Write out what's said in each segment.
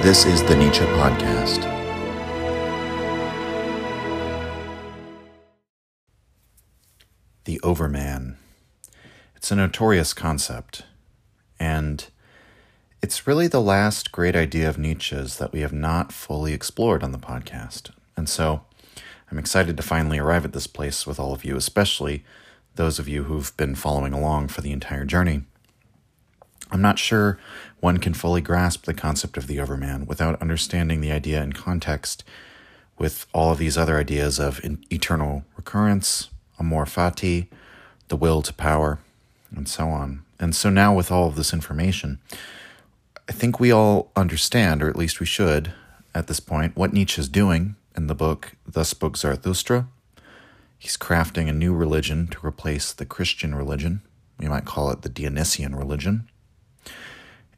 This is the Nietzsche Podcast. The Overman. It's a notorious concept, and it's really the last great idea of Nietzsche's that we have not fully explored on the podcast. And so I'm excited to finally arrive at this place with all of you, especially those of you who've been following along for the entire journey. I'm not sure one can fully grasp the concept of the Overman without understanding the idea in context with all of these other ideas of eternal recurrence, amor fati, the will to power, and so on. And so now, with all of this information, I think we all understand, or at least we should at this point, what Nietzsche is doing in the book Thus Spoke Zarathustra. He's crafting a new religion to replace the Christian religion. We might call it the Dionysian religion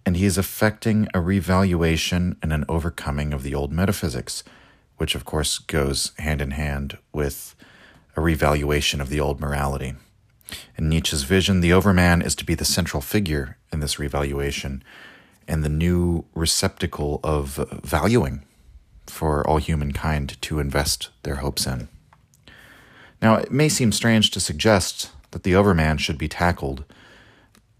and he is effecting a revaluation and an overcoming of the old metaphysics, which of course goes hand in hand with a revaluation of the old morality. In Nietzsche's vision, the overman is to be the central figure in this revaluation and the new receptacle of valuing for all humankind to invest their hopes in. Now, it may seem strange to suggest that the overman should be tackled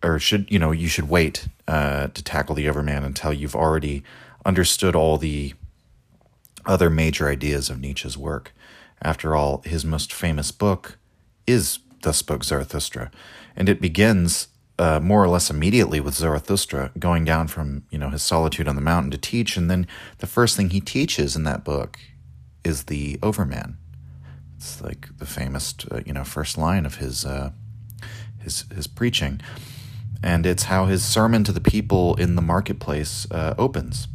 or should you know you should wait uh, to tackle the Overman until you've already understood all the other major ideas of Nietzsche's work. After all, his most famous book is Thus Spoke Zarathustra, and it begins uh, more or less immediately with Zarathustra going down from you know his solitude on the mountain to teach, and then the first thing he teaches in that book is the Overman. It's like the famous uh, you know first line of his uh, his his preaching and it's how his sermon to the people in the marketplace uh, opens.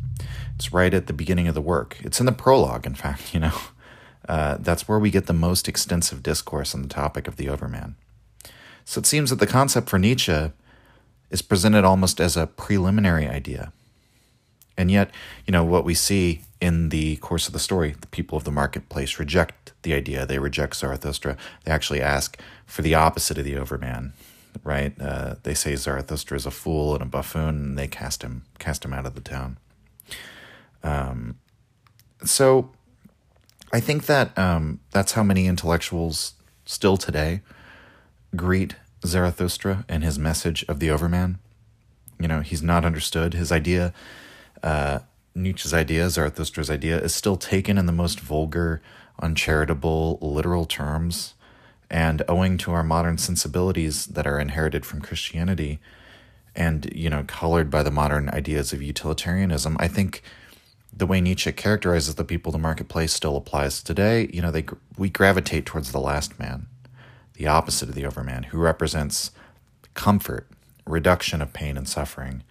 It's right at the beginning of the work. It's in the prologue, in fact, you know. Uh, that's where we get the most extensive discourse on the topic of the Overman. So it seems that the concept for Nietzsche is presented almost as a preliminary idea. And yet, you know, what we see in the course of the story, the people of the marketplace reject the idea. They reject Zarathustra. They actually ask for the opposite of the Overman right? Uh, they say Zarathustra is a fool and a buffoon, and they cast him cast him out of the town. Um, so I think that um, that's how many intellectuals still today greet Zarathustra and his message of the Overman. You know, he's not understood. His idea, uh, Nietzsche's idea, Zarathustra's idea, is still taken in the most vulgar, uncharitable, literal terms and owing to our modern sensibilities that are inherited from Christianity and, you know, colored by the modern ideas of utilitarianism, I think the way Nietzsche characterizes the people the marketplace still applies today. You know, they we gravitate towards the last man, the opposite of the overman, who represents comfort, reduction of pain and suffering,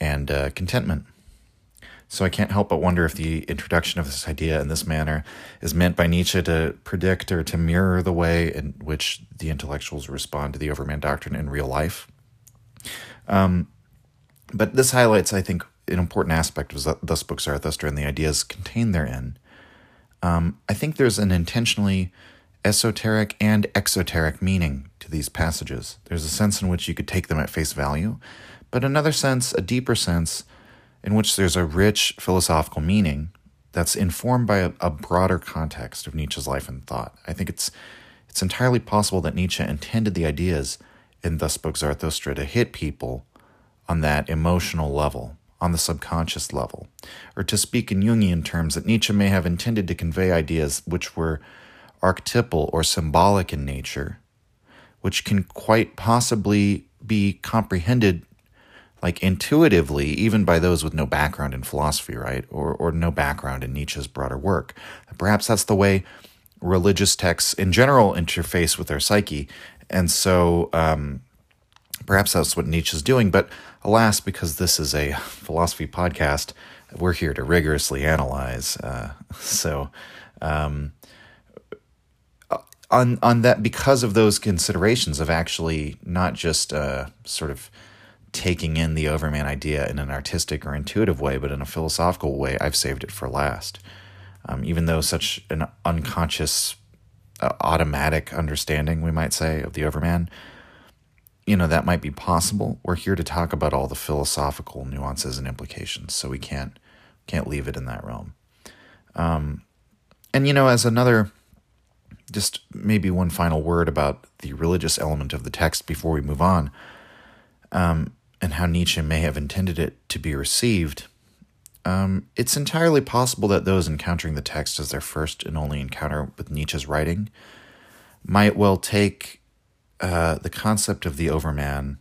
and uh, contentment. So I can't help but wonder if the introduction of this idea in this manner is meant by Nietzsche to predict or to mirror the way in which the intellectuals respond to the Overman doctrine in real life. Um, but this highlights, I think, an important aspect of Thus Spoke Zarathustra and the ideas contained therein. Um, I think there's an intentionally esoteric and exoteric meaning to these passages. There's a sense in which you could take them at face value, but another sense, a deeper sense, in which there's a rich philosophical meaning that's informed by a, a, broader context of Nietzsche's life and thought. I think it's it's entirely possible that Nietzsche intended the ideas in Thus Spoke Zarathustra to hit people on that emotional level, on the subconscious level, or to speak in Jungian terms, that Nietzsche may have intended to convey ideas which were archetypal or symbolic in nature, which can quite possibly be comprehended like intuitively, even by those with no background in philosophy, right? Or, or no background in Nietzsche's broader work. Perhaps that's the way religious texts in general interface with their psyche. And so um, perhaps that's what Nietzsche's doing. But alas, because this is a philosophy podcast, we're here to rigorously analyze. Uh, so, um, on on that, because of those considerations of actually not just uh, sort of taking in the Overman idea in an artistic or intuitive way, but in a philosophical way, I've saved it for last. Um, even though such an unconscious, uh, automatic understanding, we might say, of the Overman, you know, that might be possible. We're here to talk about all the philosophical nuances and implications, so we can't Can't leave it in that realm. Um, and you know, as another, just maybe one final word about the religious element of the text before we move on, um, and how Nietzsche may have intended it to be received. Um, it's entirely possible that those encountering the text as their first and only encounter with Nietzsche's writing might well take uh, the concept of the overman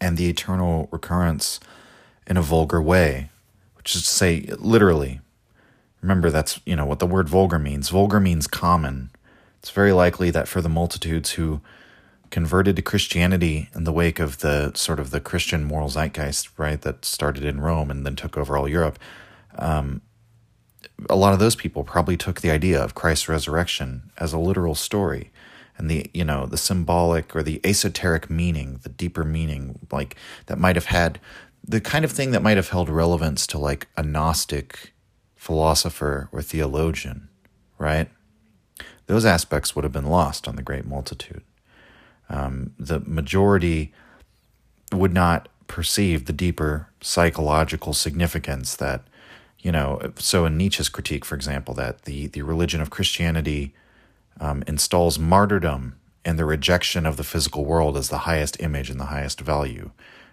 and the eternal recurrence in a vulgar way, which is to say, literally. Remember, that's you know what the word vulgar means. Vulgar means common. It's very likely that for the multitudes who converted to Christianity in the wake of the sort of the Christian moral zeitgeist, right, that started in Rome and then took over all Europe, um, a lot of those people probably took the idea of Christ's resurrection as a literal story. And the you know the symbolic or the esoteric meaning the deeper meaning like that might have had the kind of thing that might have held relevance to like a gnostic philosopher or theologian right? Those aspects would have been lost on the great multitude um, the majority would not perceive the deeper psychological significance that you know so in nietzsche's critique for example that the the religion of christianity um, installs martyrdom and the rejection of the physical world as the highest image and the highest value,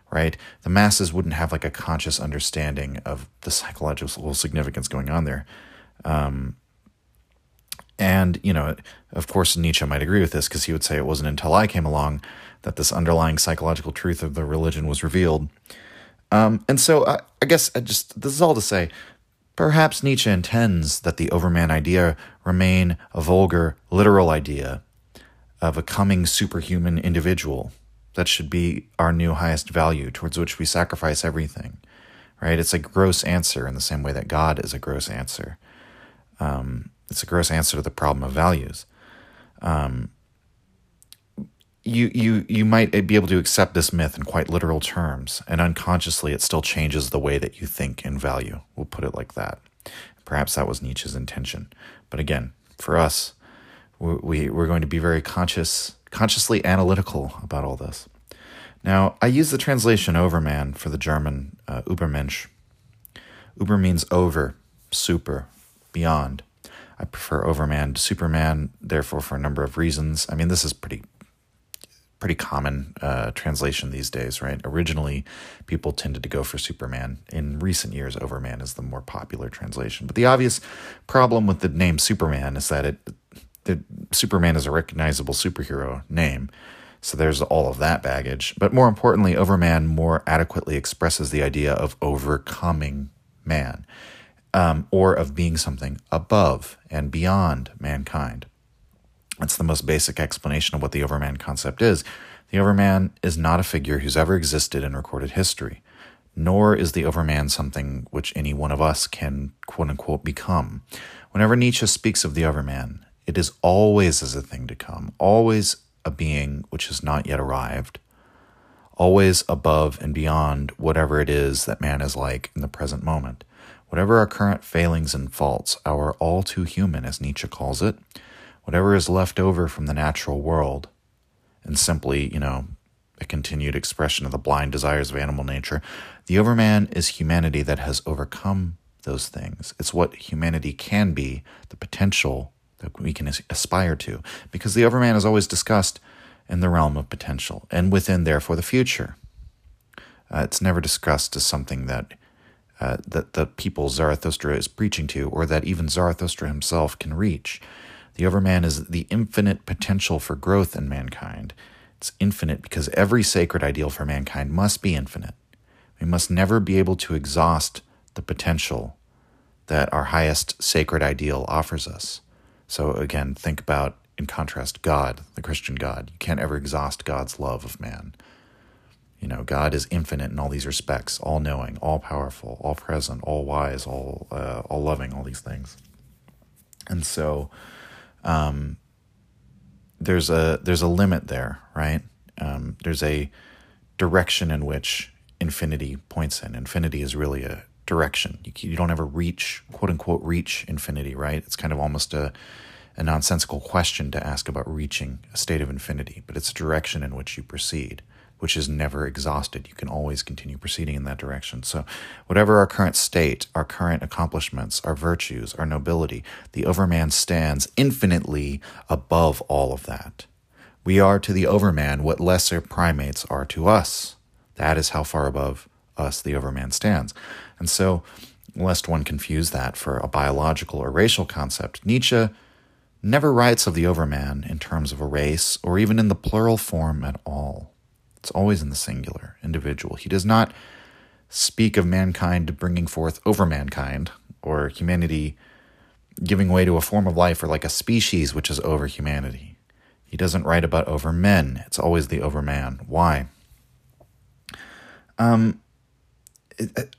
right? The masses wouldn't have like a conscious understanding of the psychological significance going on there. Um, and, you know, of course, Nietzsche might agree with this because he would say it wasn't until I came along that this underlying psychological truth of the religion was revealed. Um, and so I, I guess I just, this is all to say, Perhaps Nietzsche intends that the Overman idea remain a vulgar, literal idea of a coming superhuman individual that should be our new highest value towards which we sacrifice everything. Right? It's a gross answer in the same way that God is a gross answer. Um, it's a gross answer to the problem of values. Um, you you you might be able to accept this myth in quite literal terms, and unconsciously it still changes the way that you think and value. We'll put it like that. Perhaps that was Nietzsche's intention, but again, for us, we we're going to be very conscious, consciously analytical about all this. Now, I use the translation Overman for the German uh, Übermensch. Uber means over, super, beyond. I prefer Overman to Superman, therefore, for a number of reasons. I mean, this is pretty pretty common uh, translation these days, right? Originally, people tended to go for Superman. In recent years, Overman is the more popular translation. But the obvious problem with the name Superman is that it, that Superman is a recognizable superhero name. So there's all of that baggage. But more importantly, Overman more adequately expresses the idea of overcoming man, um, or of being something above and beyond mankind. That's the most basic explanation of what the Overman concept is. The Overman is not a figure who's ever existed in recorded history, nor is the Overman something which any one of us can quote unquote become. Whenever Nietzsche speaks of the Overman, it is always as a thing to come, always a being which has not yet arrived, always above and beyond whatever it is that man is like in the present moment. Whatever our current failings and faults, our all too human, as Nietzsche calls it, whatever is left over from the natural world, and simply, you know, a continued expression of the blind desires of animal nature, the Overman is humanity that has overcome those things. It's what humanity can be, the potential that we can aspire to, because the Overman is always discussed in the realm of potential and within, therefore, the future. Uh, it's never discussed as something that uh, that the people Zarathustra is preaching to, or that even Zarathustra himself can reach. The Overman is the infinite potential for growth in mankind. It's infinite because every sacred ideal for mankind must be infinite. We must never be able to exhaust the potential that our highest sacred ideal offers us. So, again, think about, in contrast, God, the Christian God. You can't ever exhaust God's love of man. You know, God is infinite in all these respects, all knowing, all powerful, all present, all wise, all, uh, all loving, all these things. And so, um, there's a there's a limit there, right? Um, there's a direction in which infinity points in. Infinity is really a direction. You, you don't ever reach quote unquote reach infinity, right? It's kind of almost a a nonsensical question to ask about reaching a state of infinity, but it's a direction in which you proceed. Which is never exhausted. You can always continue proceeding in that direction. So, whatever our current state, our current accomplishments, our virtues, our nobility, the Overman stands infinitely above all of that. We are to the Overman what lesser primates are to us. That is how far above us the Overman stands. And so, lest one confuse that for a biological or racial concept, Nietzsche never writes of the Overman in terms of a race or even in the plural form at all. It's always in the singular, individual. He does not speak of mankind bringing forth over mankind or humanity giving way to a form of life or like a species which is over humanity. He doesn't write about over men. It's always the over man. Why? Um,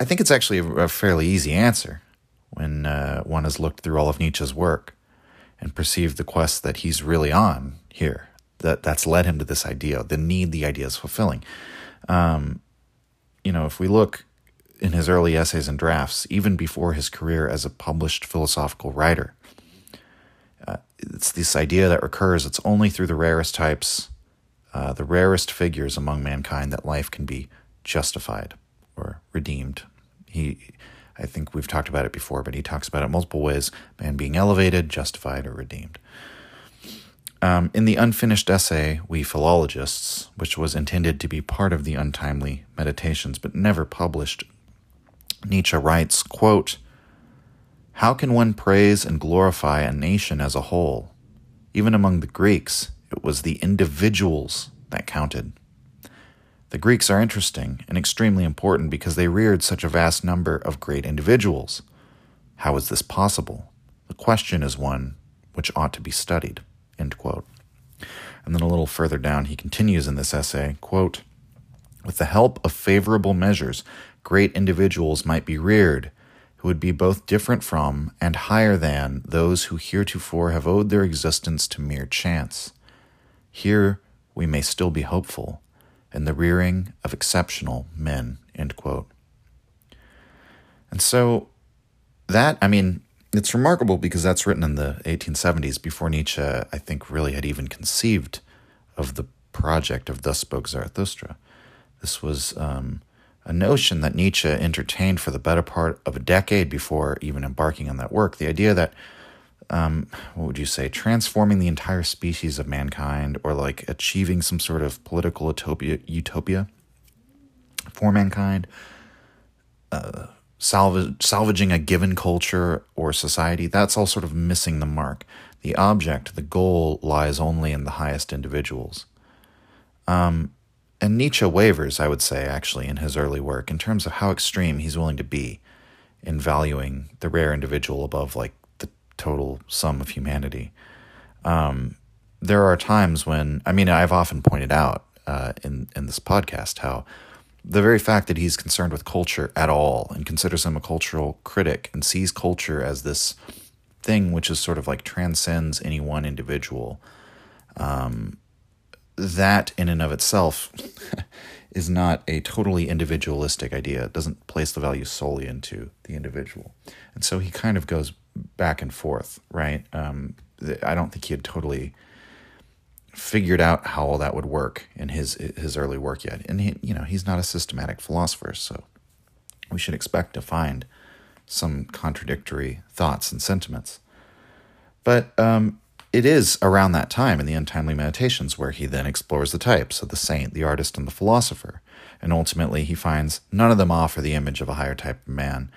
I think it's actually a fairly easy answer when uh, one has looked through all of Nietzsche's work and perceived the quest that he's really on here that that's led him to this idea, the need the idea is fulfilling. Um, you know, if we look in his early essays and drafts, even before his career as a published philosophical writer, uh, it's this idea that recurs. It's only through the rarest types, uh, the rarest figures among mankind, that life can be justified or redeemed. He, I think we've talked about it before, but he talks about it multiple ways: man being elevated, justified, or redeemed. Um, in the unfinished essay, We Philologists, which was intended to be part of the untimely meditations but never published, Nietzsche writes, quote, How can one praise and glorify a nation as a whole? Even among the Greeks, it was the individuals that counted. The Greeks are interesting and extremely important because they reared such a vast number of great individuals. How is this possible? The question is one which ought to be studied. End quote. And then a little further down, he continues in this essay, quote, With the help of favorable measures, great individuals might be reared, who would be both different from and higher than those who heretofore have owed their existence to mere chance. Here we may still be hopeful in the rearing of exceptional men. End quote. And so that, I mean, it's remarkable because that's written in the 1870s before Nietzsche, I think, really had even conceived of the project of Thus Spoke Zarathustra. This was um, a notion that Nietzsche entertained for the better part of a decade before even embarking on that work. The idea that, um, what would you say, transforming the entire species of mankind or like achieving some sort of political utopia, utopia for mankind. Uh, salvage, salvaging a given culture or society, that's all sort of missing the mark. The object, the goal, lies only in the highest individuals. Um, and Nietzsche wavers, I would say, actually, in his early work, in terms of how extreme he's willing to be in valuing the rare individual above, like, the total sum of humanity. Um, there are times when, I mean, I've often pointed out uh, in in this podcast how the very fact that he's concerned with culture at all and considers him a cultural critic and sees culture as this thing which is sort of like transcends any one individual, um, that in and of itself is not a totally individualistic idea. It doesn't place the value solely into the individual. And so he kind of goes back and forth, right? Um, I don't think he had totally figured out how all that would work in his his early work yet. And he, you know, he's not a systematic philosopher, so we should expect to find some contradictory thoughts and sentiments. But um, it is around that time in the Untimely Meditations where he then explores the types of the saint, the artist, and the philosopher. And ultimately, he finds none of them offer the image of a higher type of man,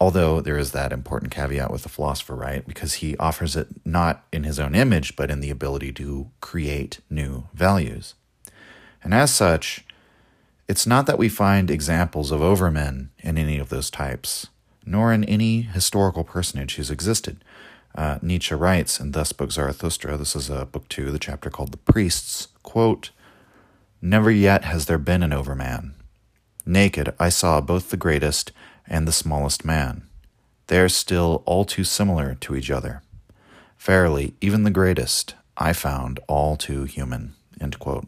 Although there is that important caveat with the philosopher, right? Because he offers it not in his own image, but in the ability to create new values. And as such, it's not that we find examples of overmen in any of those types, nor in any historical personage who's existed. Uh, Nietzsche writes in Thus Spoke Zarathustra, this is a book two, the chapter called The Priests, quote, Never yet has there been an overman. Naked I saw both the greatest and the smallest man. They are still all too similar to each other. Verily, even the greatest I found all too human. End quote.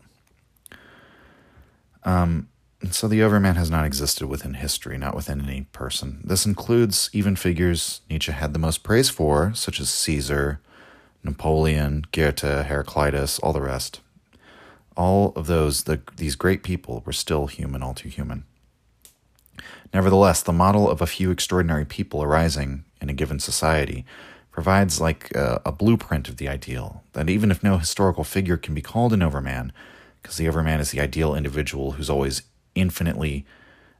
Um, so the Overman has not existed within history, not within any person. This includes even figures Nietzsche had the most praise for, such as Caesar, Napoleon, Goethe, Heraclitus, all the rest. all of those, the, these great people, were still human, all too human. Nevertheless, the model of a few extraordinary people arising in a given society provides like a, a, blueprint of the ideal that even if no historical figure can be called an overman, because the overman is the ideal individual who's always infinitely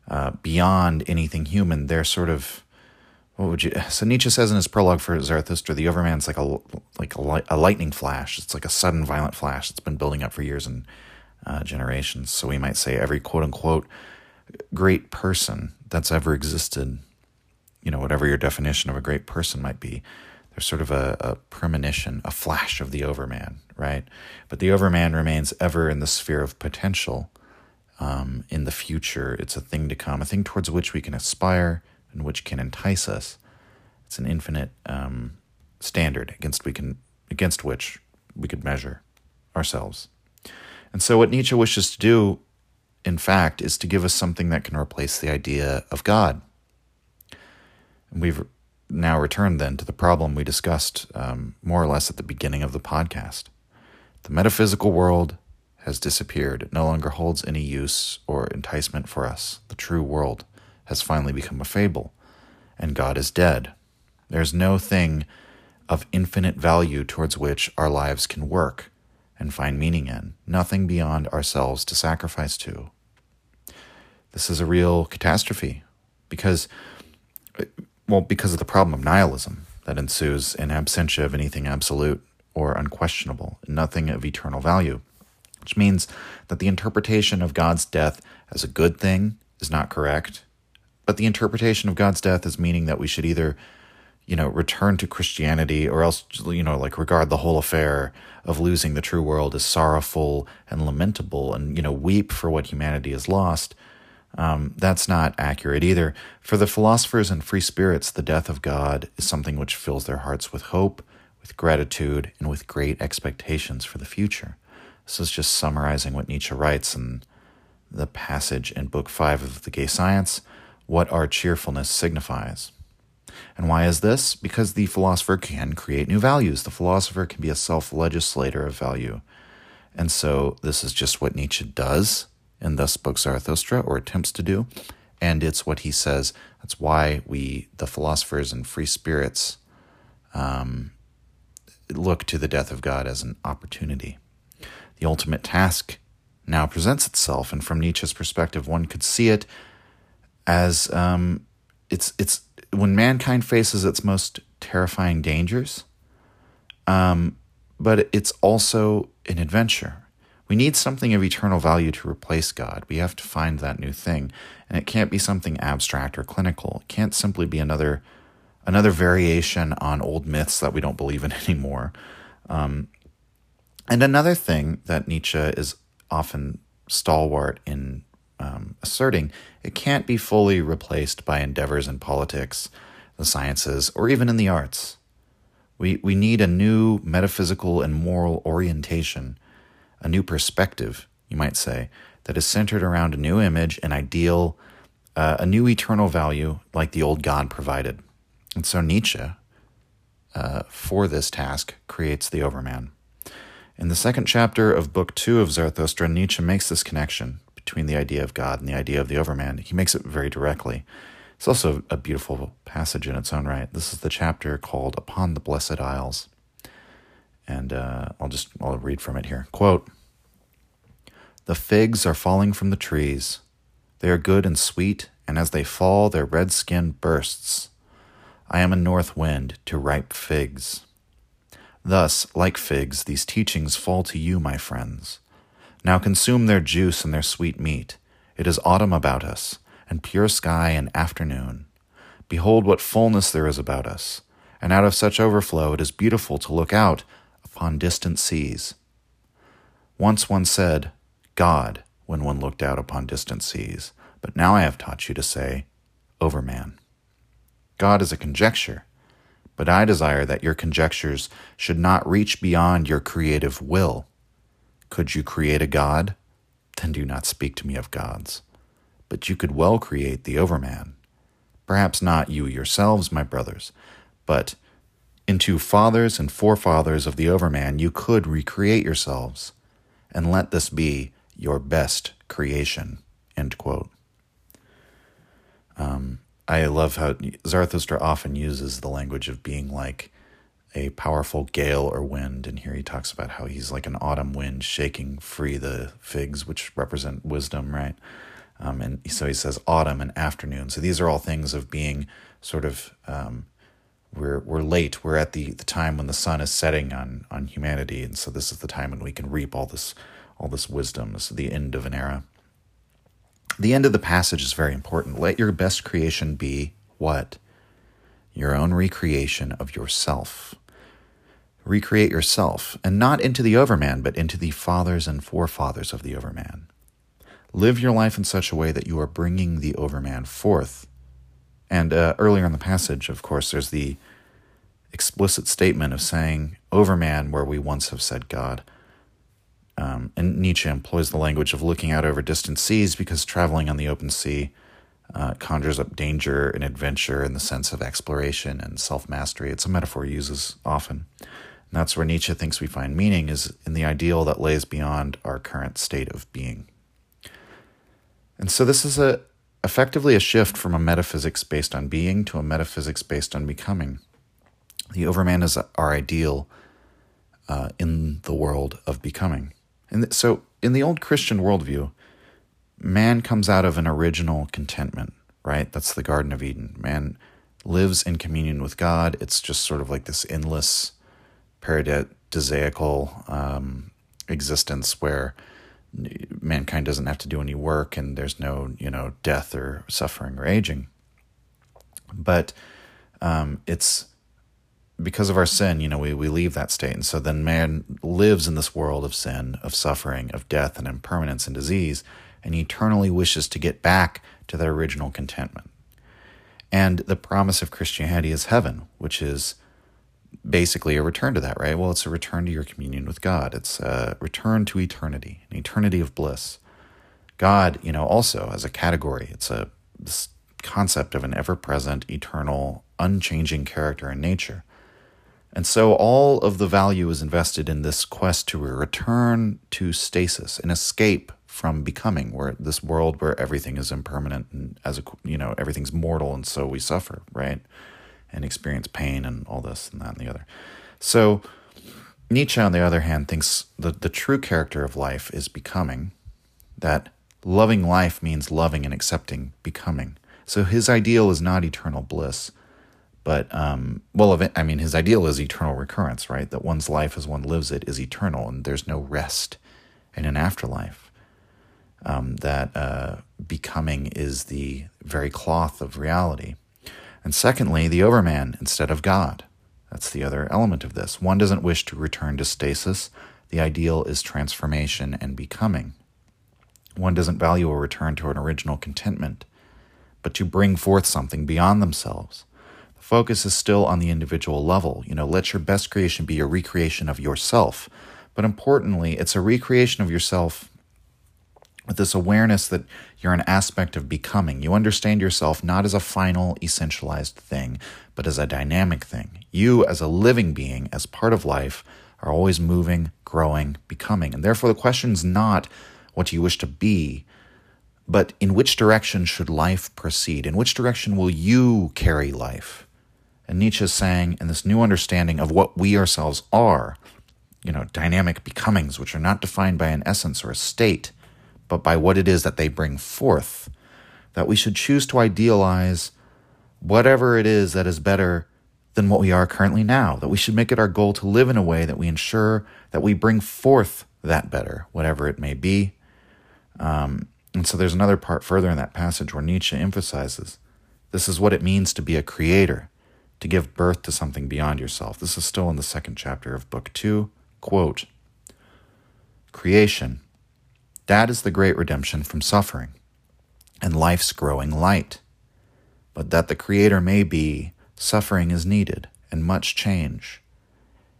uh, beyond anything human, they're sort of what would you? So Nietzsche says in his prologue for Zarathustra, the overman's like a like a, a lightning flash. It's like a sudden, violent flash that's been building up for years and uh, generations. So we might say every quote unquote great person that's ever existed, you know, whatever your definition of a great person might be, there's sort of a, a premonition, a flash of the overman, right? But the overman remains ever in the sphere of potential. Um, in the future, it's a thing to come, a thing towards which we can aspire and which can entice us. It's an infinite um, standard against we can against which we could measure ourselves. And so, what Nietzsche wishes to do, in fact, is to give us something that can replace the idea of God. And we've now returned then to the problem we discussed um, more or less at the beginning of the podcast. The metaphysical world has disappeared. It no longer holds any use or enticement for us. The true world has finally become a fable, and God is dead. There is no thing of infinite value towards which our lives can work and find meaning in, nothing beyond ourselves to sacrifice to. This is a real catastrophe because, well, because of the problem of nihilism that ensues in absentia of anything absolute or unquestionable, nothing of eternal value, which means that the interpretation of God's death as a good thing is not correct, but the interpretation of God's death is meaning that we should either, you know, return to Christianity or else, you know, like regard the whole affair of losing the true world as sorrowful and lamentable and, you know, weep for what humanity has lost. Um, that's not accurate either. For the philosophers and free spirits, the death of God is something which fills their hearts with hope, with gratitude, and with great expectations for the future. This is just summarizing what Nietzsche writes in the passage in Book 5 of The Gay Science what our cheerfulness signifies. And why is this? Because the philosopher can create new values. The philosopher can be a self legislator of value. And so this is just what Nietzsche does in Thus Spoke Zarathustra, or attempts to do. And it's what he says. That's why we, the philosophers and free spirits, um, look to the death of God as an opportunity. The ultimate task now presents itself, and from Nietzsche's perspective, one could see it as um, it's it's when mankind faces its most terrifying dangers. Um, but it's also an adventure. We need something of eternal value to replace God. We have to find that new thing, and it can't be something abstract or clinical. It can't simply be another another variation on old myths that we don't believe in anymore. Um, and another thing that Nietzsche is often stalwart in um, asserting it can't be fully replaced by endeavors in politics, the sciences, or even in the arts. We, we need a new metaphysical and moral orientation, a new perspective, you might say, that is centered around a new image, an ideal, uh, a new eternal value like the old God provided. And so Nietzsche, uh, for this task, creates the Overman. In the second chapter of Book Two of Zarathustra, Nietzsche makes this connection between the idea of God and the idea of the overman. He makes it very directly. It's also a beautiful passage in its own right. This is the chapter called Upon the Blessed Isles. And uh, I'll just I'll read from it here. Quote The figs are falling from the trees. They are good and sweet, and as they fall, their red skin bursts. I am a north wind to ripe figs. Thus, like figs, these teachings fall to you, my friends. Now consume their juice and their sweet meat. It is autumn about us, and pure sky and afternoon. Behold what fullness there is about us, and out of such overflow it is beautiful to look out upon distant seas. Once one said, God, when one looked out upon distant seas, but now I have taught you to say, Overman. God is a conjecture, but I desire that your conjectures should not reach beyond your creative will could you create a god? Then do not speak to me of gods. But you could well create the Overman. Perhaps not you yourselves, my brothers, but into fathers and forefathers of the Overman you could recreate yourselves. and let this be your best creation. End quote. Um, I love how Zarathustra often uses the language of being like a powerful gale or wind. And here he talks about how he's like an autumn wind shaking free the figs, which represent wisdom, right? Um, and so he says autumn and afternoon. So these are all things of being sort of um, we're we're late. We're at the, the time when the sun is setting on on humanity, and so this is the time when we can reap all this all this wisdom. This is the end of an era. The end of the passage is very important. Let your best creation be what? Your own recreation of yourself. Recreate yourself, and not into the overman, but into the fathers and forefathers of the overman. Live your life in such a way that you are bringing the overman forth and uh, earlier in the passage, of course, there's the explicit statement of saying, Overman, where we once have said God. Um, and Nietzsche employs the language of looking out over distant seas because traveling on the open sea uh, conjures up danger and adventure in the sense of exploration and self mastery. It's a metaphor he uses often. And that's where Nietzsche thinks we find meaning is in the ideal that lays beyond our current state of being. And so this is a, effectively a shift from a metaphysics based on being to a metaphysics based on becoming. The overman is our ideal uh, in the world of becoming. And so, in the old Christian worldview, man comes out of an original contentment, right? That's the Garden of Eden. Man lives in communion with God. It's just sort of like this endless, paradisiacal um, existence where mankind doesn't have to do any work and there's no you know death or suffering or aging but um, it's because of our sin you know we, we leave that state and so then man lives in this world of sin of suffering of death and impermanence and disease and eternally wishes to get back to their original contentment and the promise of christianity is heaven which is basically a return to that, right? Well, it's a return to your communion with God. It's a return to eternity, an eternity of bliss. God, you know, also as a category, it's a this concept of an ever-present, eternal, unchanging character and nature. And so all of the value is invested in this quest to return to stasis, an escape from becoming, where this world where everything is impermanent and as a you know everything's mortal, and so we suffer, right? and experience pain and all this and that and the other. So Nietzsche, on the other hand, thinks the, the true character of life is becoming, that loving life means loving and accepting becoming. So his ideal is not eternal bliss, but, um, well, I mean, his ideal is eternal recurrence, right? That one's life as one lives it is eternal and there's no rest in an afterlife. Um, that uh, becoming is the very cloth of reality. And secondly, the overman instead of God. That's the other element of this. One doesn't wish to return to stasis. The ideal is transformation and becoming. One doesn't value a return to an original contentment, but to bring forth something beyond themselves. The focus is still on the individual level. You know, let your best creation be a recreation of yourself. But importantly, it's a recreation of yourself this awareness that you're an aspect of becoming. You understand yourself not as a final, essentialized thing, but as a dynamic thing. You, as a living being, as part of life, are always moving, growing, becoming. And therefore, the question is not what you wish to be, but in which direction should life proceed? In which direction will you carry life? And Nietzsche is saying, in this new understanding of what we ourselves are, you know, dynamic becomings, which are not defined by an essence or a state, but by what it is that they bring forth. That we should choose to idealize whatever it is that is better than what we are currently now. That we should make it our goal to live in a way that we ensure that we bring forth that better, whatever it may be. Um, and so there's another part further in that passage where Nietzsche emphasizes this is what it means to be a creator, to give birth to something beyond yourself. This is still in the second chapter of Book Two. Quote Creation that is the great redemption from suffering and life's growing light. But that the Creator may be, suffering is needed and much change.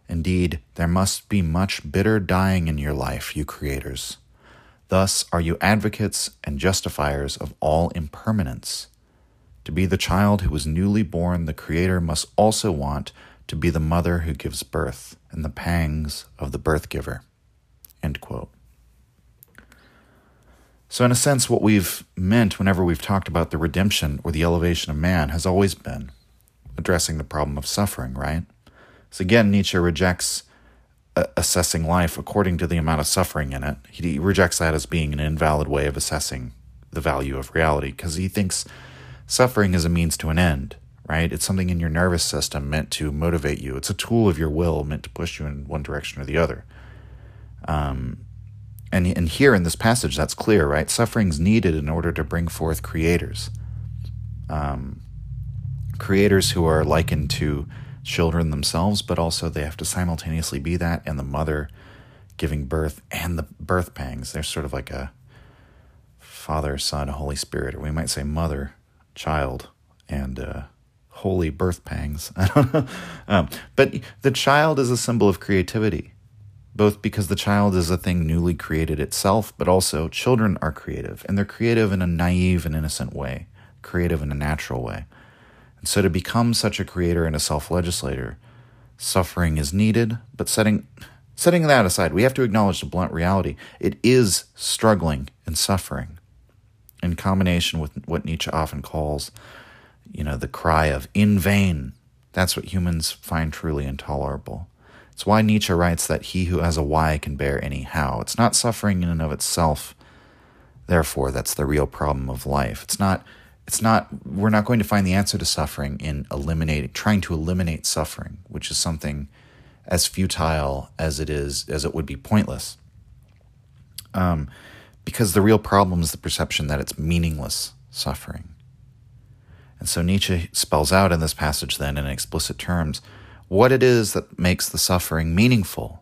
Indeed, there must be much bitter dying in your life, you creators. Thus are you advocates and justifiers of all impermanence. To be the child who is newly born, the Creator must also want to be the mother who gives birth and the pangs of the birth giver. So, in a sense, what we've meant whenever we've talked about the redemption or the elevation of man has always been addressing the problem of suffering, right? So, again, Nietzsche rejects uh, assessing life according to the amount of suffering in it. He rejects that as being an invalid way of assessing the value of reality because he thinks suffering is a means to an end, right? It's something in your nervous system meant to motivate you, it's a tool of your will meant to push you in one direction or the other. Um, and, and here in this passage, that's clear, right? Suffering's needed in order to bring forth creators. Um, creators who are likened to children themselves, but also they have to simultaneously be that and the mother giving birth and the birth pangs. They're sort of like a Father, Son, Holy Spirit, or we might say mother, child, and uh, holy birth pangs. I don't know. Um, but the child is a symbol of creativity both because the child is a thing newly created itself, but also children are creative, and they're creative in a naive and innocent way, creative in a natural way. And so to become such a creator and a self legislator, suffering is needed, but setting setting that aside, we have to acknowledge the blunt reality. It is struggling and suffering in combination with what Nietzsche often calls, you know, the cry of in vain. That's what humans find truly intolerable. It's why Nietzsche writes that he who has a why can bear any how. It's not suffering in and of itself. Therefore, that's the real problem of life. It's not it's not we're not going to find the answer to suffering in eliminating trying to eliminate suffering, which is something as futile as it is as it would be pointless. Um, because the real problem is the perception that it's meaningless suffering. And so Nietzsche spells out in this passage then in explicit terms what it is that makes the suffering meaningful.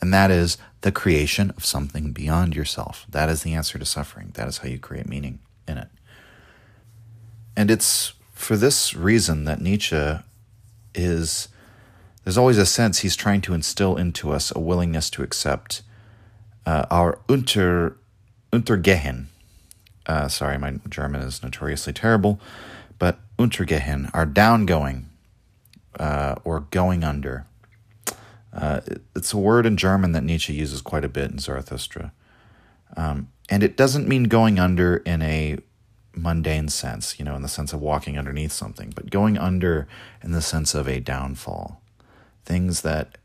And that is the creation of something beyond yourself. That is the answer to suffering. That is how you create meaning in it. And it's for this reason that Nietzsche is, there's always a sense he's trying to instill into us a willingness to accept uh, our unter, Untergehen. Uh, sorry, my German is notoriously terrible, but Untergehen, our downgoing, uh, or going under. Uh, it's a word in German that Nietzsche uses quite a bit in Zarathustra. Um, and it doesn't mean going under in a mundane sense, you know, in the sense of walking underneath something, but going under in the sense of a downfall. Things that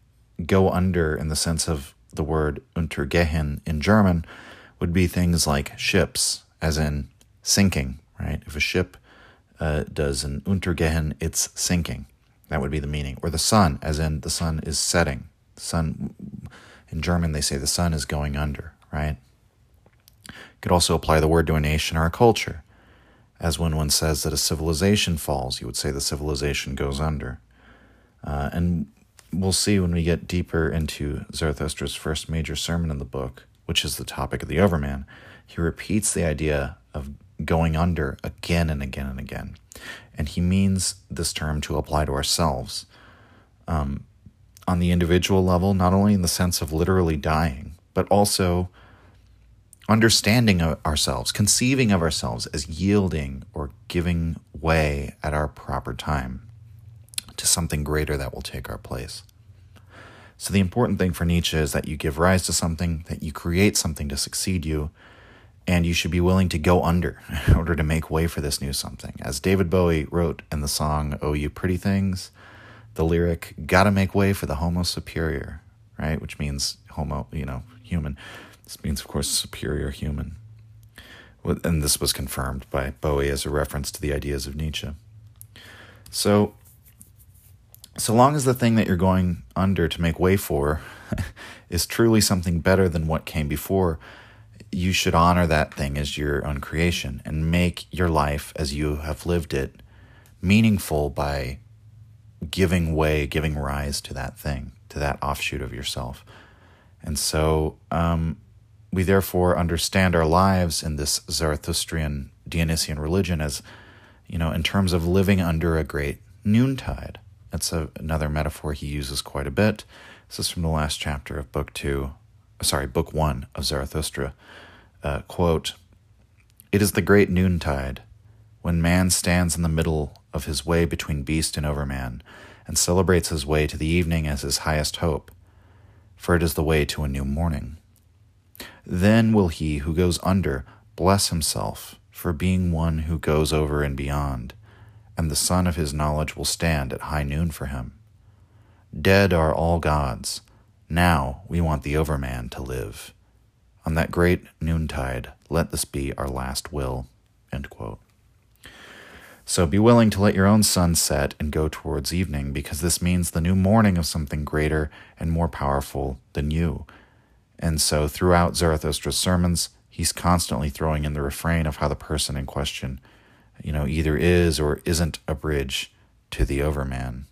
go under in the sense of the word untergehen in German would be things like ships, as in sinking, right? If a ship uh, does an untergehen, it's sinking. That would be the meaning. Or the sun, as in the sun is setting. The sun, in German, they say the sun is going under, right? Could also apply the word to a nation or a culture. As when one says that a civilization falls, you would say the civilization goes under. Uh, and we'll see when we get deeper into Zarathustra's first major sermon in the book, which is the topic of the Overman. He repeats the idea of going under again and again and again and he means this term to apply to ourselves um, on the individual level, not only in the sense of literally dying, but also understanding ourselves, conceiving of ourselves as yielding or giving way at our proper time to something greater that will take our place. So, the important thing for Nietzsche is that you give rise to something, that you create something to succeed you, and you should be willing to go under in order to make way for this new something. As David Bowie wrote in the song Oh You Pretty Things, the lyric, gotta make way for the homo superior, right? Which means homo, you know, human. This means, of course, superior human. And this was confirmed by Bowie as a reference to the ideas of Nietzsche. So, so long as the thing that you're going under to make way for is truly something better than what came before, you should honor that thing as your own creation and make your life as you have lived it meaningful by giving way, giving rise to that thing, to that offshoot of yourself. And so um, we therefore understand our lives in this Zarathustrian Dionysian religion as, you know, in terms of living under a great noontide. That's a, another metaphor he uses quite a bit. This is from the last chapter of Book Two, sorry, Book One of Zarathustra uh, quote, It is the great noontide, when man stands in the middle of his way between beast and overman, and celebrates his way to the evening as his highest hope, for it is the way to a new morning. Then will he who goes under bless himself for being one who goes over and beyond, and the sun of his knowledge will stand at high noon for him. Dead are all gods. Now we want the Overman to live. On that great noontide, let this be our last will. So be willing to let your own sun set and go towards evening, because this means the new morning of something greater and more powerful than you. And so throughout Zarathustra's sermons, he's constantly throwing in the refrain of how the person in question, you know, either is or isn't a bridge to the overman.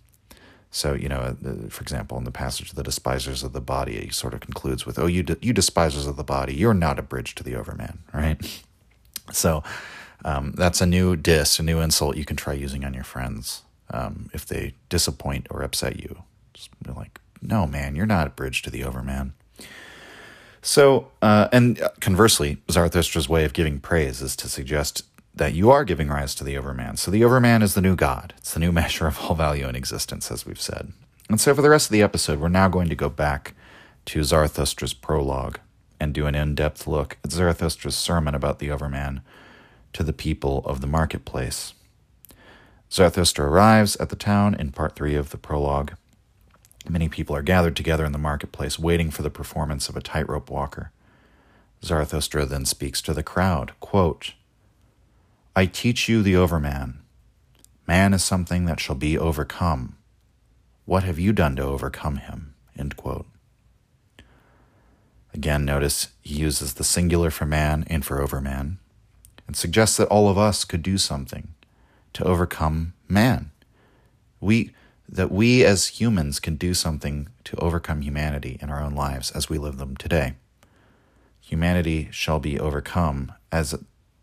So, you know, uh, for example, in the passage of the despisers of the body, he sort of concludes with, "Oh, you de- you despisers of the body, you're not a bridge to the overman, right?" So, um, that's a new diss, a new insult you can try using on your friends um, if they disappoint or upset you. Just be like, "No, man, you're not a bridge to the overman." So, uh, and conversely, Zarathustra's way of giving praise is to suggest that you are giving rise to the Overman. So the Overman is the new God. It's the new measure of all value in existence, as we've said. And so for the rest of the episode, we're now going to go back to Zarathustra's prologue and do an in depth look at Zarathustra's sermon about the Overman to the people of the marketplace. Zarathustra arrives at the town in part three of the prologue. Many people are gathered together in the marketplace, waiting for the performance of a tightrope walker. Zarathustra then speaks to the crowd quote, I teach you the overman. Man is something that shall be overcome. What have you done to overcome him? Again, notice he uses the singular for man and for overman, and suggests that all of us could do something to overcome man. We that we as humans can do something to overcome humanity in our own lives as we live them today. Humanity shall be overcome as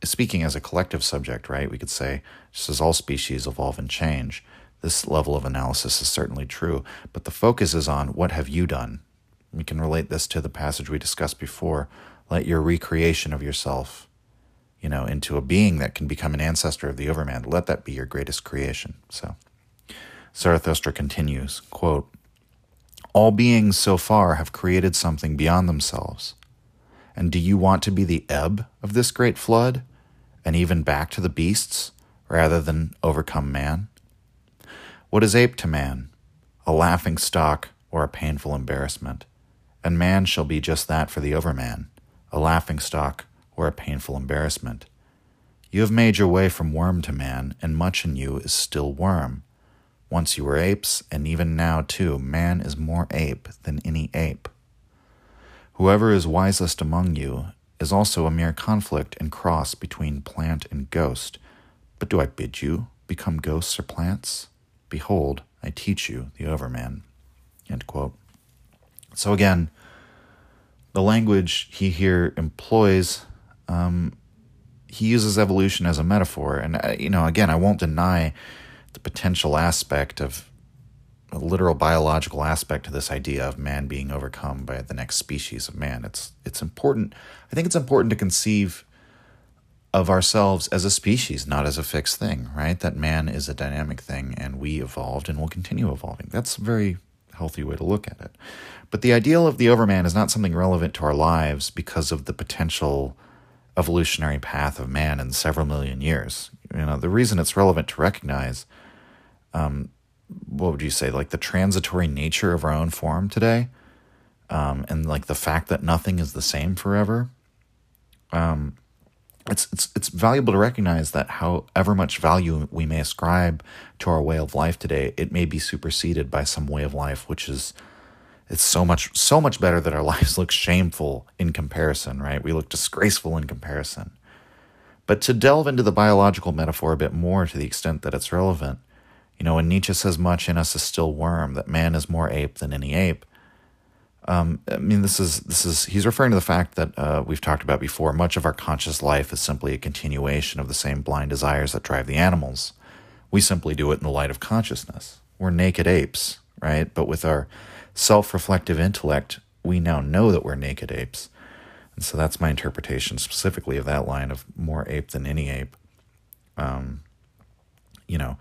speaking as a collective subject, right? We could say just as all species evolve and change, this level of analysis is certainly true, but the focus is on what have you done? We can relate this to the passage we discussed before. Let your recreation of yourself, you know, into a being that can become an ancestor of the overman, let that be your greatest creation. So Zarathustra continues, quote, All beings so far have created something beyond themselves. And do you want to be the ebb of this great flood, and even back to the beasts, rather than overcome man? What is ape to man? A laughing stock or a painful embarrassment. And man shall be just that for the overman, a laughing stock or a painful embarrassment. You have made your way from worm to man, and much in you is still worm. Once you were apes, and even now, too, man is more ape than any ape. Whoever is wisest among you is also a mere conflict and cross between plant and ghost. But do I bid you become ghosts or plants? Behold, I teach you the overman. So again, the language he here employs, um, he uses evolution as a metaphor. And, uh, you know, again, I won't deny the potential aspect of literal biological aspect to this idea of man being overcome by the next species of man. It's it's important. I think it's important to conceive of ourselves as a species, not as a fixed thing, right? That man is a dynamic thing and we evolved and will continue evolving. That's a very healthy way to look at it. But the ideal of the overman is not something relevant to our lives because of the potential evolutionary path of man in several million years. You know, the reason it's relevant to recognize, um, what would you say, like the transitory nature of our own form today, um, and like the fact that nothing is the same forever. Um, it's it's it's valuable to recognize that however much value we may ascribe to our way of life today, it may be superseded by some way of life which is it's so much so much better that our lives look shameful in comparison, right? We look disgraceful in comparison. But to delve into the biological metaphor a bit more to the extent that it's relevant, you know, when Nietzsche says much in us is still worm, that man is more ape than any ape. Um, I mean, this is this is he's referring to the fact that uh, we've talked about before. Much of our conscious life is simply a continuation of the same blind desires that drive the animals. We simply do it in the light of consciousness. We're naked apes, right? But with our self-reflective intellect, we now know that we're naked apes and so that's my interpretation specifically of that line of more ape than any ape. Um, you know,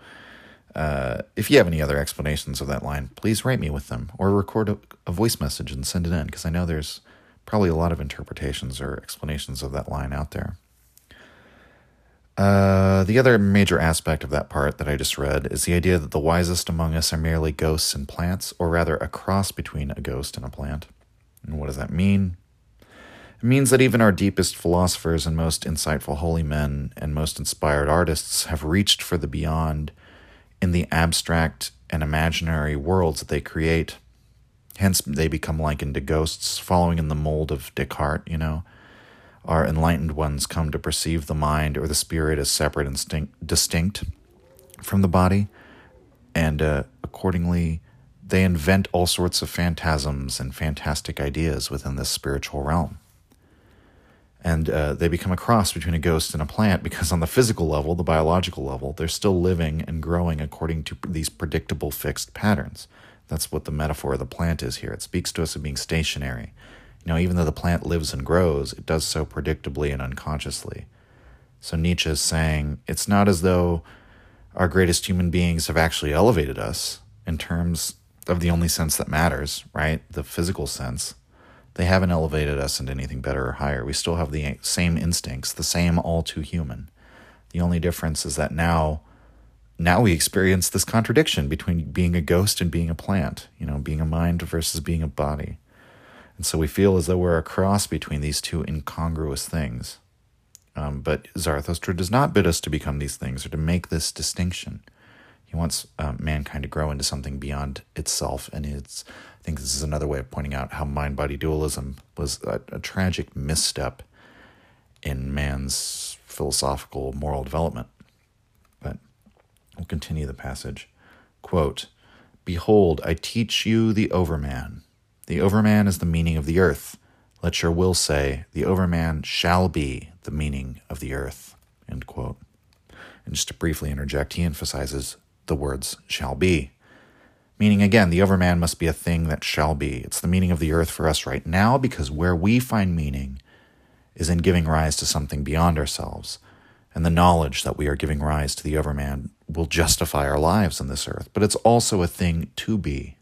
uh, if you have any other explanations of that line, please write me with them or record a, a voice message and send it in because I know there's probably a lot of interpretations or explanations of that line out there. Uh, the other major aspect of that part that I just read is the idea that the wisest among us are merely ghosts and plants, or rather a cross between a ghost and a plant. And what does that mean? It means that even our deepest philosophers and most insightful holy men and most inspired artists have reached for the beyond in the abstract and imaginary worlds that they create. Hence, they become likened to ghosts, following in the mold of Descartes, you know our enlightened ones come to perceive the mind or the spirit as separate and distinct from the body, and uh, accordingly, they invent all sorts of phantasms and fantastic ideas within this spiritual realm. And uh, they become a cross between a ghost and a plant because, on the physical level, the biological level, they're still living and growing according to these predictable fixed patterns. That's what the metaphor of the plant is here. It speaks to us of being stationary you know, even though the plant lives and grows, it does so predictably and unconsciously. So Nietzsche is saying it's not as though our greatest human beings have actually elevated us in terms of the only sense that matters, right? The physical sense. They haven't elevated us into anything better or higher. We still have the same instincts, the same all too human. The only difference is that now now we experience this contradiction between being a ghost and being a plant, you know, being a mind versus being a body. And so we feel as though we're a cross between these two incongruous things. Um, but Zarathustra does not bid us to become these things or to make this distinction. He wants uh, mankind to grow into something beyond itself. And it's, I think this is another way of pointing out how mind body dualism was a, a tragic misstep in man's philosophical moral development. But we'll continue the passage. Quote, Behold, I teach you the overman the overman is the meaning of the earth. Let your will say, the overman shall be the meaning of the earth. End quote. And just to briefly interject, he emphasizes the words shall be. Meaning again, the overman must be a thing that shall be. It's the meaning of the earth for us right now because where we find meaning is in giving rise to something beyond ourselves. And the knowledge that we are giving rise to the overman will justify our lives on this earth. But it's also a thing to be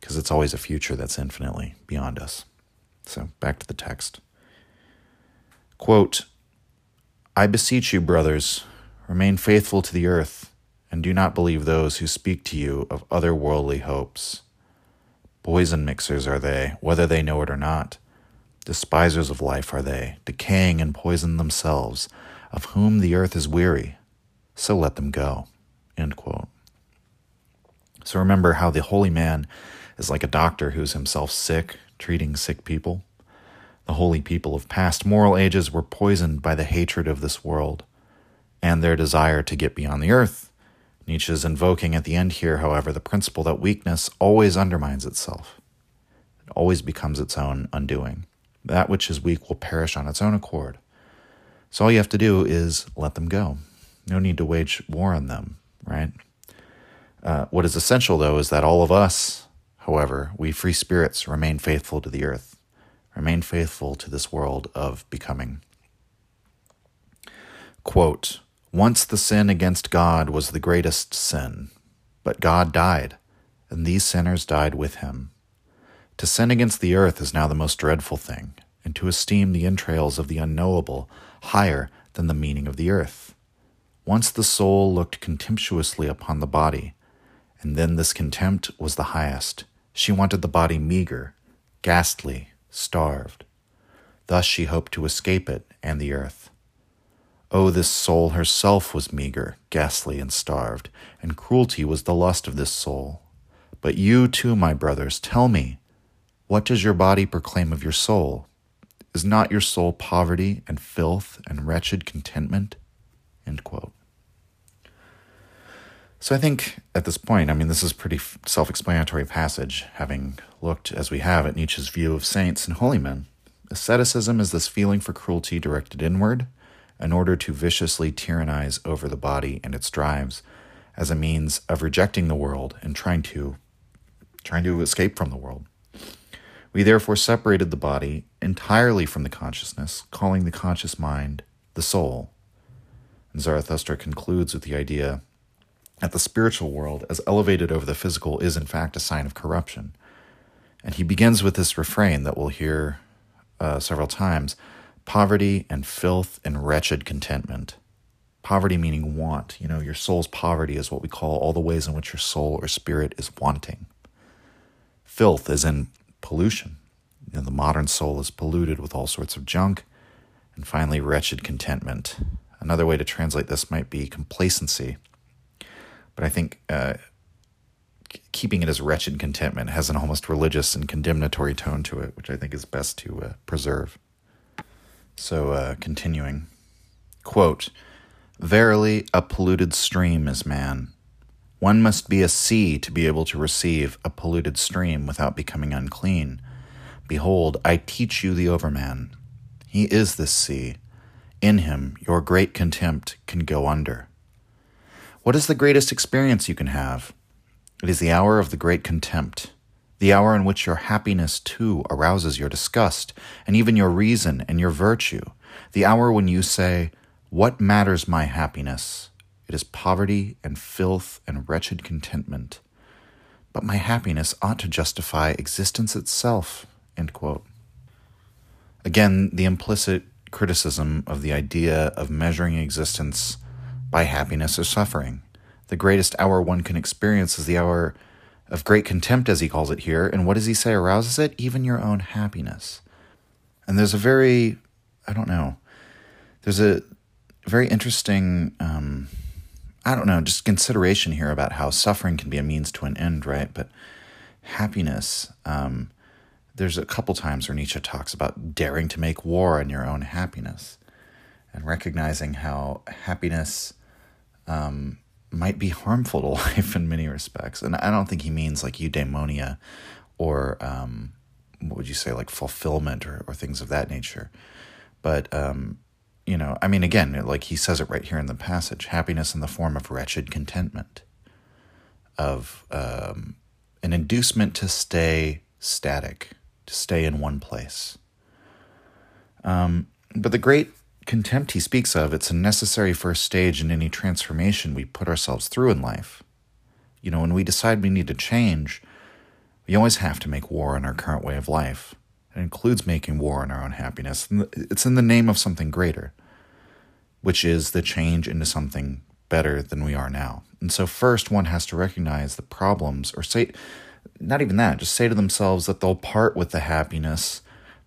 because it's always a future that's infinitely beyond us. So back to the text. Quote, I beseech you, brothers, remain faithful to the earth, and do not believe those who speak to you of otherworldly hopes. Poison mixers are they, whether they know it or not. Despisers of life are they, decaying and poisoned themselves, of whom the earth is weary. So let them go. So remember how the holy man is like a doctor who's himself sick, treating sick people. The holy people of past moral ages were poisoned by the hatred of this world and their desire to get beyond the earth. Nietzsche is invoking at the end here, however, the principle that weakness always undermines itself. It always becomes its own undoing. That which is weak will perish on its own accord. So all you have to do is let them go. No need to wage war on them, right? Uh, what is essential, though, is that all of us, However, we free spirits remain faithful to the earth, remain faithful to this world of becoming. Quote, Once the sin against God was the greatest sin, but God died, and these sinners died with him. To sin against the earth is now the most dreadful thing, and to esteem the entrails of the unknowable higher than the meaning of the earth. Once the soul looked contemptuously upon the body, and then this contempt was the highest she wanted the body meager, ghastly, starved. Thus she hoped to escape it and the earth. Oh, this soul herself was meager, ghastly, and starved, and cruelty was the lust of this soul. But you too, my brothers, tell me, what does your body proclaim of your soul? Is not your soul poverty and filth and wretched contentment? So I think at this point, I mean, this is pretty self explanatory passage, having looked as we have at Nietzsche's view of saints and holy men. Asceticism is this feeling for cruelty directed inward in order to viciously tyrannize over the body and its drives as a means of rejecting the world and trying to trying to escape from the world. We therefore separated the body entirely from the consciousness, calling the conscious mind the soul. And Zarathustra concludes with the idea that the spiritual world as elevated over the physical is in fact a sign of corruption. And he begins with this refrain that we'll hear uh, several times poverty and filth and wretched contentment. Poverty meaning want. You know, your soul's poverty is what we call all the ways in which your soul or spirit is wanting. Filth is in pollution. You know, the modern soul is polluted with all sorts of junk. And finally, wretched contentment. Another way to translate this might be complacency. But I think uh, keeping it as wretched contentment has an almost religious and condemnatory tone to it, which I think is best to uh, preserve. So, uh, continuing, quote, Verily, a polluted stream is man. One must be a sea to be able to receive a polluted stream without becoming unclean. Behold, I teach you the overman. He is this sea. In him, your great contempt can go under. What is the greatest experience you can have? It is the hour of the great contempt, the hour in which your happiness too arouses your disgust, and even your reason and your virtue, the hour when you say, What matters my happiness? It is poverty and filth and wretched contentment. But my happiness ought to justify existence itself. Again, the implicit criticism of the idea of measuring existence by happiness or suffering the greatest hour one can experience is the hour of great contempt, as he calls it here. And what does he say arouses it? Even your own happiness. And there's a very, I don't know, there's a very interesting, um, I don't know, just consideration here about how suffering can be a means to an end, right? But happiness, um, there's a couple times where Nietzsche talks about daring to make war on your own happiness and recognizing how happiness um, might be harmful to life in many respects. And I don't think he means like eudaimonia or um, what would you say, like fulfillment or, or things of that nature. But, um, you know, I mean, again, like he says it right here in the passage happiness in the form of wretched contentment, of um, an inducement to stay static, to stay in one place. Um, but the great contempt he speaks of, it's a necessary first stage in any transformation we put ourselves through in life. You know, when we decide we need to change, we always have to make war on our current way of life. It includes making war on our own happiness. It's in the name of something greater, which is the change into something better than we are now. And so, first, one has to recognize the problems, or say, not even that, just say to themselves that they'll part with the happiness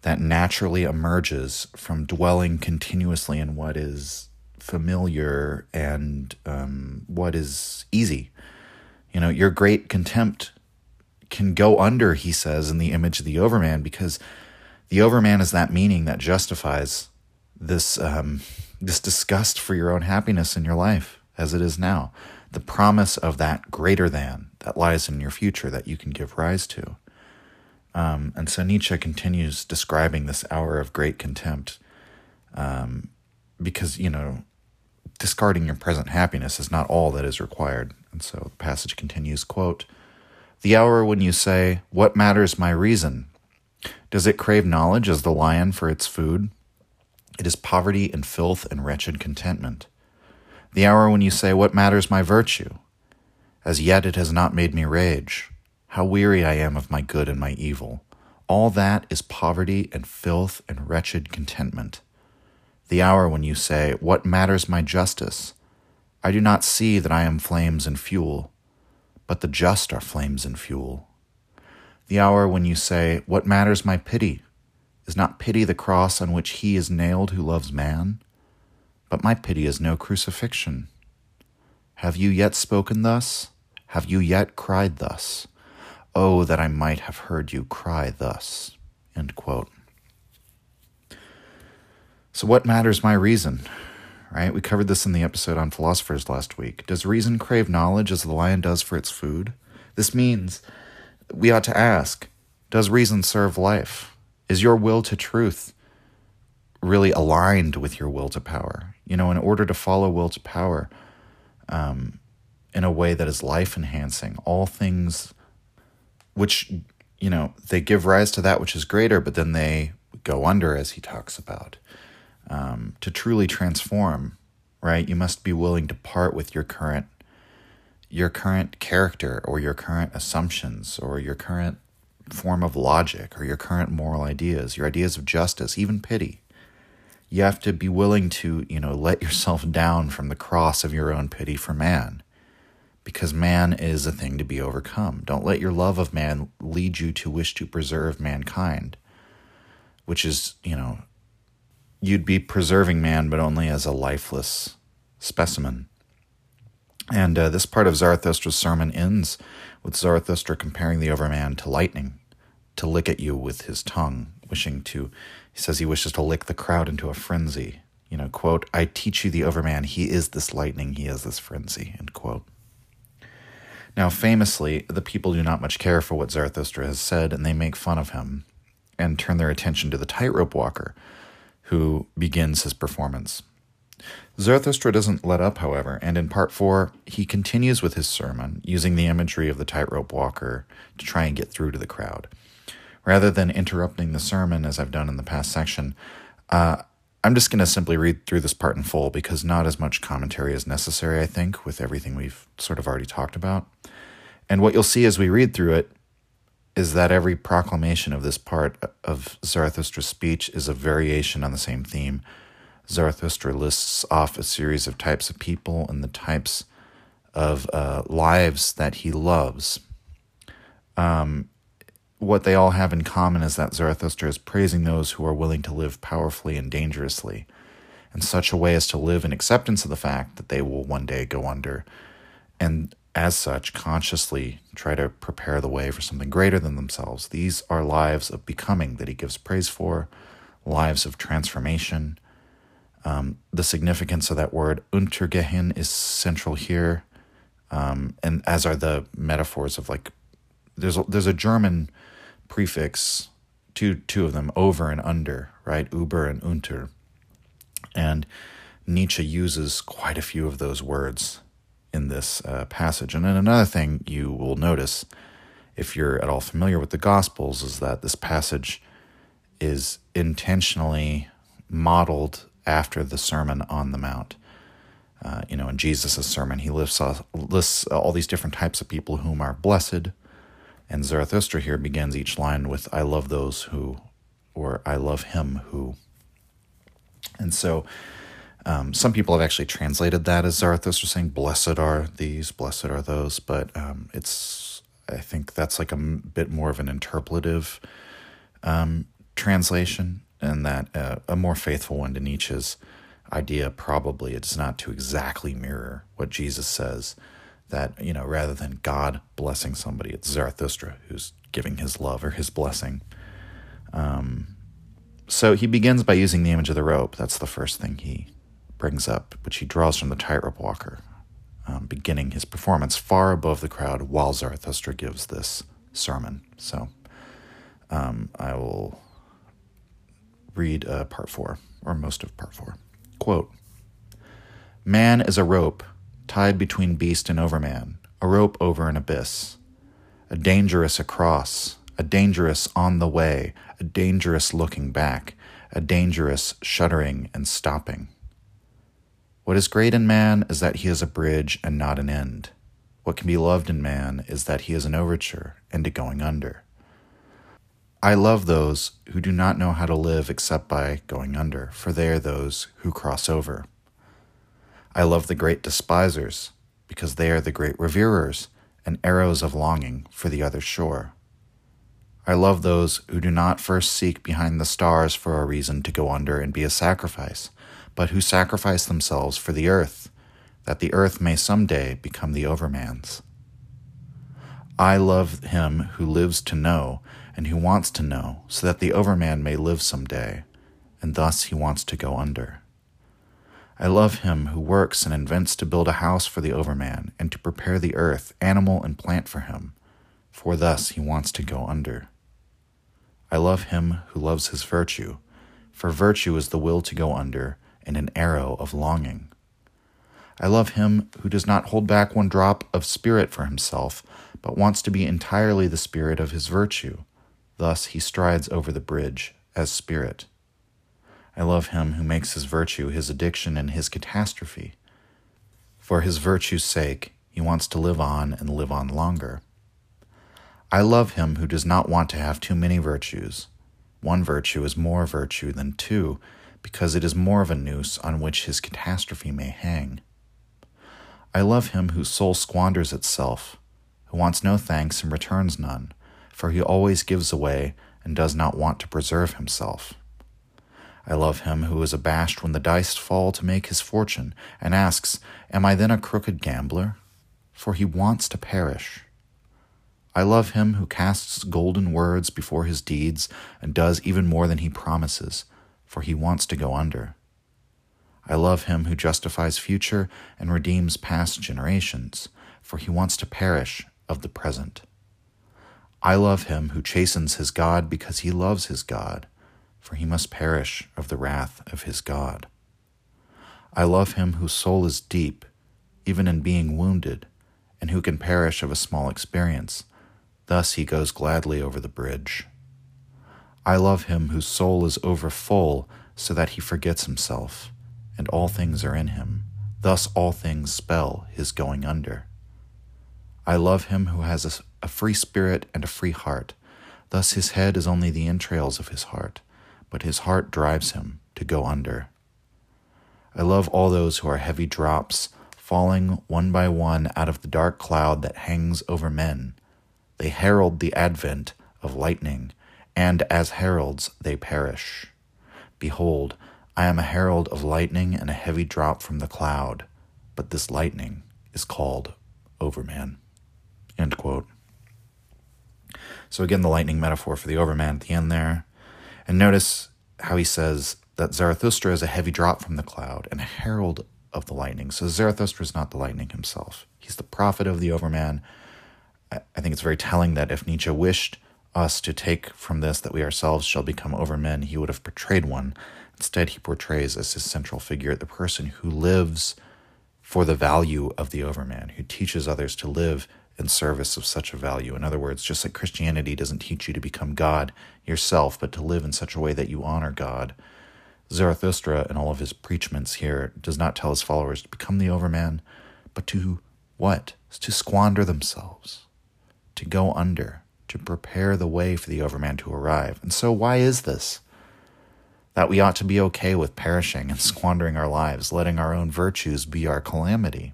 that naturally emerges from dwelling continuously in what is familiar and um, what is easy. You know, your great contempt can go under, he says, in the image of the overman, because the overman is that meaning that justifies this um, this disgust for your own happiness in your life as it is now. The promise of that greater than that lies in your future that you can give rise to. Um, and so Nietzsche continues describing this hour of great contempt um, because, you know, discarding your present happiness is not all that is required. And so the passage continues, quote, The hour when you say, What matters my reason? Does it crave knowledge as the lion for its food? It is poverty and filth and wretched contentment. The hour when you say, What matters my virtue? As yet it has not made me rage. How weary I am of my good and my evil. All that is poverty and filth and wretched contentment. The hour when you say, What matters my justice? I do not see that I am flames and fuel, but the just are flames and fuel. The hour when you say, What matters my pity? Is not pity the cross on which he is nailed who loves man? But my pity is no crucifixion. Have you yet spoken thus? Have you yet cried thus? Oh, that I might have heard you cry thus. So, what matters my reason? Right? We covered this in the episode on philosophers last week. Does reason crave knowledge as the lion does for its food? This means we ought to ask Does reason serve life? Is your will to truth really aligned with your will to power? You know, in order to follow will to power um, in a way that is life enhancing, all things which you know they give rise to that which is greater but then they go under as he talks about um, to truly transform right you must be willing to part with your current your current character or your current assumptions or your current form of logic or your current moral ideas your ideas of justice even pity you have to be willing to, you know, let yourself down from the cross of your own pity for man. Because man is a thing to be overcome. Don't let your love of man lead you to wish to preserve mankind, which is, you know, you'd be preserving man, but only as a lifeless specimen. And uh, this part of Zarathustra's sermon ends with Zarathustra comparing the overman to lightning, to lick at you with his tongue, wishing to, he says he wishes to lick the crowd into a frenzy. You know, quote, I teach you the overman, he is this lightning, he is this frenzy, end quote. Now, famously, the people do not much care for what Zarathustra has said, and they make fun of him and turn their attention to the tightrope walker, who begins his performance. Zarathustra doesn't let up, however, and in part four, he continues with his sermon, using the imagery of the tightrope walker to try and get through to the crowd. Rather than interrupting the sermon, as I've done in the past section, uh, I'm just going to simply read through this part in full because not as much commentary is necessary, I think, with everything we've sort of already talked about. And what you'll see as we read through it is that every proclamation of this part of Zarathustra's speech is a variation on the same theme. Zarathustra lists off a series of types of people and the types of uh, lives that he loves. Um, what they all have in common is that Zarathustra is praising those who are willing to live powerfully and dangerously in such a way as to live in acceptance of the fact that they will one day go under, and as such, consciously try to prepare the way for something greater than themselves. These are lives of becoming that he gives praise for, lives of transformation. Um, the significance of that word, untergehen, is central here, um, and as are the metaphors of like, there's a, there's a German prefix, two two of them, over and under, right? Uber and unter, and Nietzsche uses quite a few of those words in this uh, passage. And then another thing you will notice, if you're at all familiar with the Gospels, is that this passage is intentionally modeled after the Sermon on the Mount. Uh, you know, in Jesus' sermon, he lists, lists all these different types of people whom are blessed. And Zarathustra here begins each line with, I love those who, or I love him who. And so um, some people have actually translated that as Zarathustra saying, Blessed are these, blessed are those. But um, it's, I think that's like a bit more of an interpolative um, translation, and that uh, a more faithful one to Nietzsche's idea probably it's not to exactly mirror what Jesus says. That, you know, rather than God blessing somebody, it's Zarathustra who's giving his love or his blessing. Um, so he begins by using the image of the rope. That's the first thing he brings up, which he draws from the tightrope walker, um, beginning his performance far above the crowd while Zarathustra gives this sermon. So um, I will read uh, part four, or most of part four. Quote Man is a rope tied between beast and overman, a rope over an abyss, a dangerous across, a dangerous on the way, a dangerous looking back, a dangerous shuddering and stopping. What is great in man is that he is a bridge and not an end. What can be loved in man is that he is an overture a going under. I love those who do not know how to live except by going under, for they are those who cross over. I love the great despisers, because they are the great reverers and arrows of longing for the other shore. I love those who do not first seek behind the stars for a reason to go under and be a sacrifice, but who sacrifice themselves for the earth, that the earth may some day become the overman's. I love him who lives to know and who wants to know, so that the overman may live some day, and thus he wants to go under. I love him who works and invents to build a house for the overman and to prepare the earth, animal and plant for him, for thus he wants to go under. I love him who loves his virtue, for virtue is the will to go under and an arrow of longing. I love him who does not hold back one drop of spirit for himself, but wants to be entirely the spirit of his virtue. Thus he strides over the bridge as spirit. I love him who makes his virtue his addiction and his catastrophe. For his virtue's sake, he wants to live on and live on longer. I love him who does not want to have too many virtues. One virtue is more virtue than two, because it is more of a noose on which his catastrophe may hang. I love him whose soul squanders itself, who wants no thanks and returns none, for he always gives away and does not want to preserve himself. I love him who is abashed when the dice fall to make his fortune, and asks, Am I then a crooked gambler? For he wants to perish. I love him who casts golden words before his deeds and does even more than he promises, for he wants to go under. I love him who justifies future and redeems past generations, for he wants to perish of the present. I love him who chastens his God because he loves his God for he must perish of the wrath of his God. I love him whose soul is deep, even in being wounded, and who can perish of a small experience. Thus he goes gladly over the bridge. I love him whose soul is over full, so that he forgets himself, and all things are in him. Thus all things spell his going under. I love him who has a, a free spirit and a free heart. Thus his head is only the entrails of his heart but his heart drives him to go under. I love all those who are heavy drops, falling one by one out of the dark cloud that hangs over men. They herald the advent of lightning, and as heralds they perish. Behold, I am a herald of lightning and a heavy drop from the cloud, but this lightning is called Overman. End quote. So, again, the lightning metaphor for the Overman at the end there. And notice how he says that Zarathustra is a heavy drop from the cloud and a herald of the lightning. So Zarathustra is not the lightning himself. He's the prophet of the overman. I think it's very telling that if Nietzsche wished us to take from this that we ourselves shall become overmen, he would have portrayed one. Instead, he portrays as his central figure the person who lives for the value of the overman, who teaches others to live in service of such a value. In other words, just like Christianity doesn't teach you to become God yourself, but to live in such a way that you honor God, Zarathustra in all of his preachments here does not tell his followers to become the overman, but to what? To squander themselves, to go under, to prepare the way for the overman to arrive. And so, why is this? That we ought to be okay with perishing and squandering our lives, letting our own virtues be our calamity.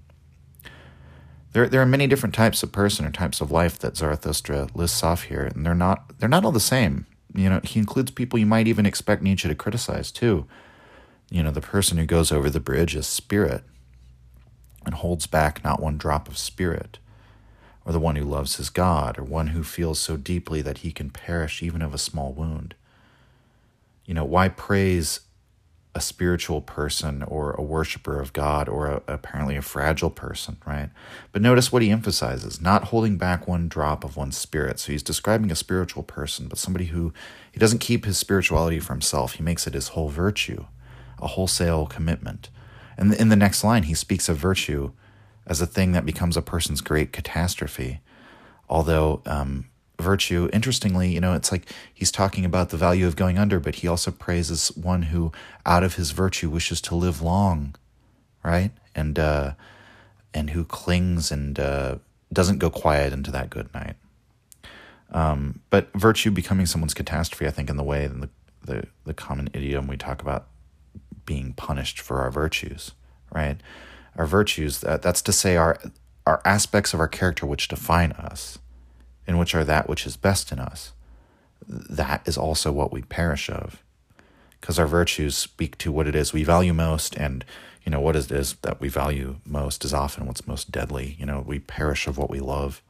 There, there are many different types of person or types of life that Zarathustra lists off here, and they're not they're not all the same. You know, he includes people you might even expect Nietzsche to criticize too. You know, the person who goes over the bridge is spirit and holds back not one drop of spirit, or the one who loves his God, or one who feels so deeply that he can perish even of a small wound. You know, why praise a spiritual person or a worshiper of God or a, apparently a fragile person, right? But notice what he emphasizes not holding back one drop of one's spirit. So he's describing a spiritual person, but somebody who he doesn't keep his spirituality for himself. He makes it his whole virtue, a wholesale commitment. And in the next line, he speaks of virtue as a thing that becomes a person's great catastrophe. Although um, virtue. Interestingly, you know, it's like he's talking about the value of going under, but he also praises one who, out of his virtue, wishes to live long, right? And uh, and who clings and uh, doesn't go quiet into that good night. Um, but virtue becoming someone's catastrophe, I think, in the way the, the the common idiom we talk about being punished for our virtues, right? Our virtues, that, that's to say, our our aspects of our character which define us and which are that which is best in us, that is also what we perish of. Because our virtues speak to what it is we value most, and you know what it is that we value most is often what's most deadly. You know, we perish of what we love.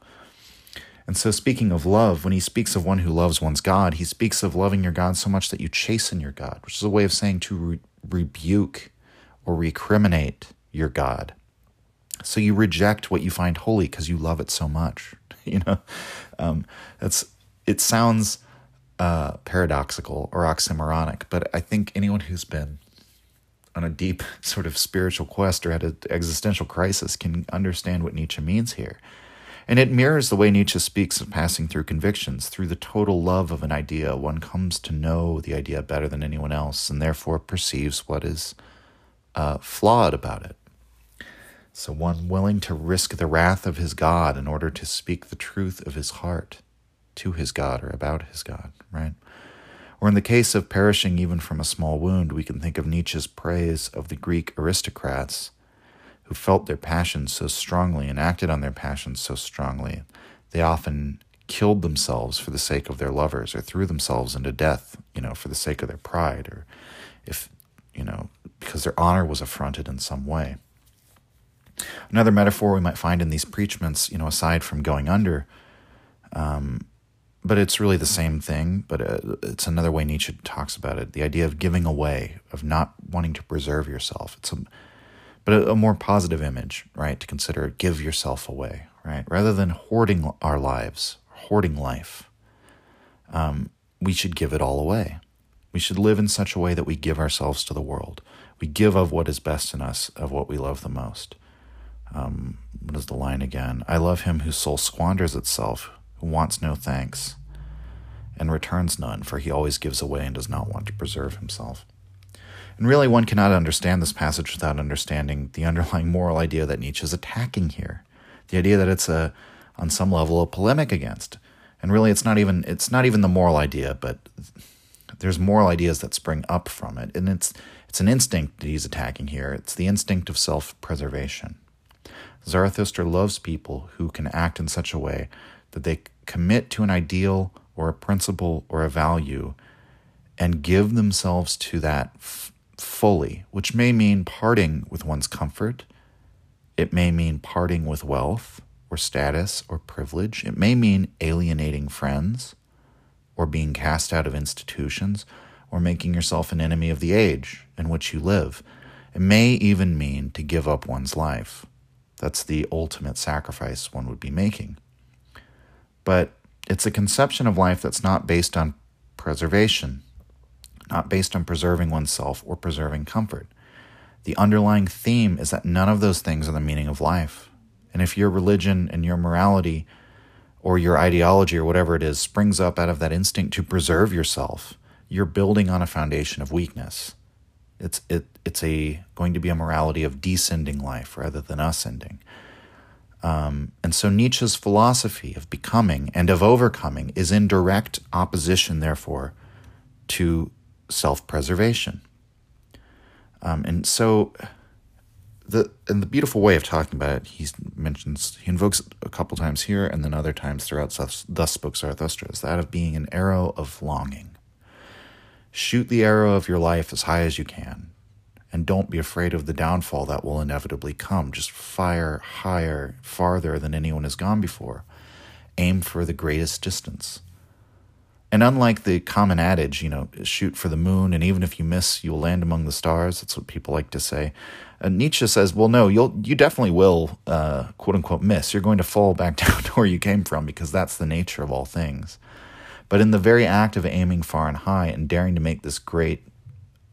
And so, speaking of love, when he speaks of one who loves one's God, he speaks of loving your God so much that you chasten your God, which is a way of saying to re- rebuke or recriminate your God. So you reject what you find holy because you love it so much. you know, um, that's it sounds uh, paradoxical or oxymoronic, but I think anyone who's been on a deep sort of spiritual quest or at an existential crisis can understand what Nietzsche means here. And it mirrors the way Nietzsche speaks of passing through convictions. Through the total love of an idea, one comes to know the idea better than anyone else and therefore perceives what is uh, flawed about it. So one willing to risk the wrath of his God in order to speak the truth of his heart to his God or about his God, right? Or in the case of perishing even from a small wound, we can think of Nietzsche's praise of the Greek aristocrats who felt their passions so strongly and acted on their passions so strongly. They often killed themselves for the sake of their lovers or threw themselves into death, you know, for the sake of their pride or if, you know, because their honor was affronted in some way. Another metaphor we might find in these preachments, you know, aside from going under, um, but it's really the same thing, but uh, it's another way Nietzsche talks about it the idea of giving away, of not wanting to preserve yourself. It's a, but a, a more positive image, right, to consider give yourself away, right? Rather than hoarding our lives, hoarding life, um, we should give it all away. We should live in such a way that we give ourselves to the world. We give of what is best in us, of what we love the most. Um, what is the line again? I love him whose soul squanders itself, who wants no thanks, and returns none, for he always gives away and does not want to preserve himself. And really, one cannot understand this passage without understanding the underlying moral idea that Nietzsche is attacking here. The idea that it's a, on some level, a polemic against. And really, it's not even it's not even the moral idea, but there's moral ideas that spring up from it, and it's it's an instinct that he's attacking here. It's the instinct of self-preservation. Zarathustra loves people who can act in such a way that they commit to an ideal or a principle or a value and give themselves to that f- fully, which may mean parting with one's comfort. It may mean parting with wealth or status or privilege. It may mean alienating friends or being cast out of institutions or making yourself an enemy of the age in which you live. It may even mean to give up one's life. That's the ultimate sacrifice one would be making. But it's a conception of life that's not based on preservation, not based on preserving oneself or preserving comfort. The underlying theme is that none of those things are the meaning of life. And if your religion and your morality or your ideology or whatever it is springs up out of that instinct to preserve yourself, you're building on a foundation of weakness. It's it it's a going to be a morality of descending life rather than ascending. Um, and so Nietzsche's philosophy of becoming and of overcoming is in direct opposition, therefore, to self-preservation. Um, and so the and the beautiful way of talking about it, he mentions he invokes it a couple times here and then other times throughout Thus Spoke Zarathustra, is that of being an arrow of longing. Shoot the arrow of your life as high as you can. And don't be afraid of the downfall that will inevitably come. Just fire higher, farther than anyone has gone before. Aim for the greatest distance. And unlike the common adage, you know, shoot for the moon, and even if you miss, you'll land among the stars. That's what people like to say. Uh, Nietzsche says, well, no, you'll you definitely will, uh, quote unquote, miss. You're going to fall back down to where you came from because that's the nature of all things. But in the very act of aiming far and high and daring to make this great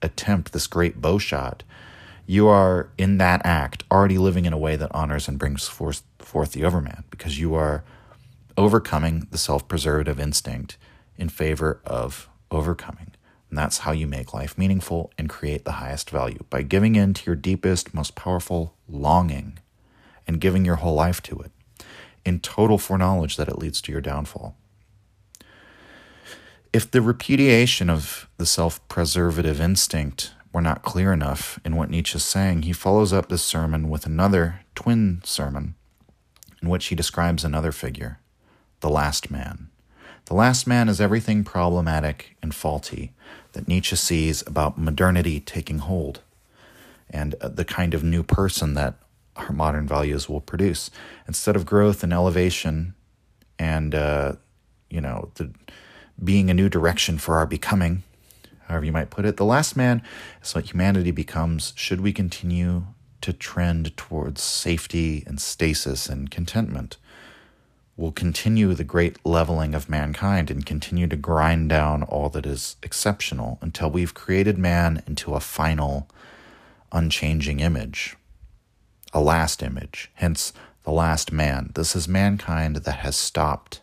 attempt, this great bow shot, you are in that act already living in a way that honors and brings forth, forth the overman because you are overcoming the self preservative instinct in favor of overcoming. And that's how you make life meaningful and create the highest value by giving in to your deepest, most powerful longing and giving your whole life to it in total foreknowledge that it leads to your downfall. If the repudiation of the self preservative instinct were not clear enough in what Nietzsche is saying, he follows up this sermon with another twin sermon in which he describes another figure, the last man. The last man is everything problematic and faulty that Nietzsche sees about modernity taking hold and uh, the kind of new person that our modern values will produce. Instead of growth and elevation and, uh, you know, the being a new direction for our becoming, however you might put it. The last man is what humanity becomes should we continue to trend towards safety and stasis and contentment. We'll continue the great leveling of mankind and continue to grind down all that is exceptional until we've created man into a final, unchanging image, a last image, hence the last man. This is mankind that has stopped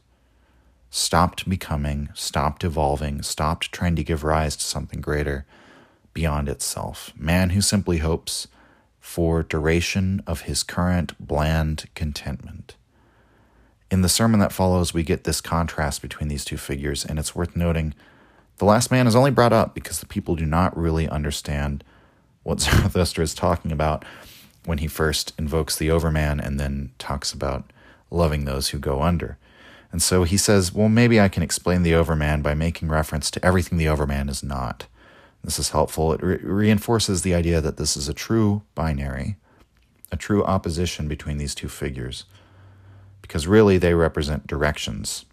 stopped becoming, stopped evolving, stopped trying to give rise to something greater beyond itself. Man who simply hopes for duration of his current bland contentment. In the sermon that follows, we get this contrast between these two figures, and it's worth noting The last man is only brought up because the people do not really understand what Zarathustra is talking about when he first invokes the overman and then talks about loving those who go under. And so he says, well, maybe I can explain the overman by making reference to everything the overman is not. This is helpful. It re- reinforces the idea that this is a true binary, a true opposition between these two figures, because really they represent directions.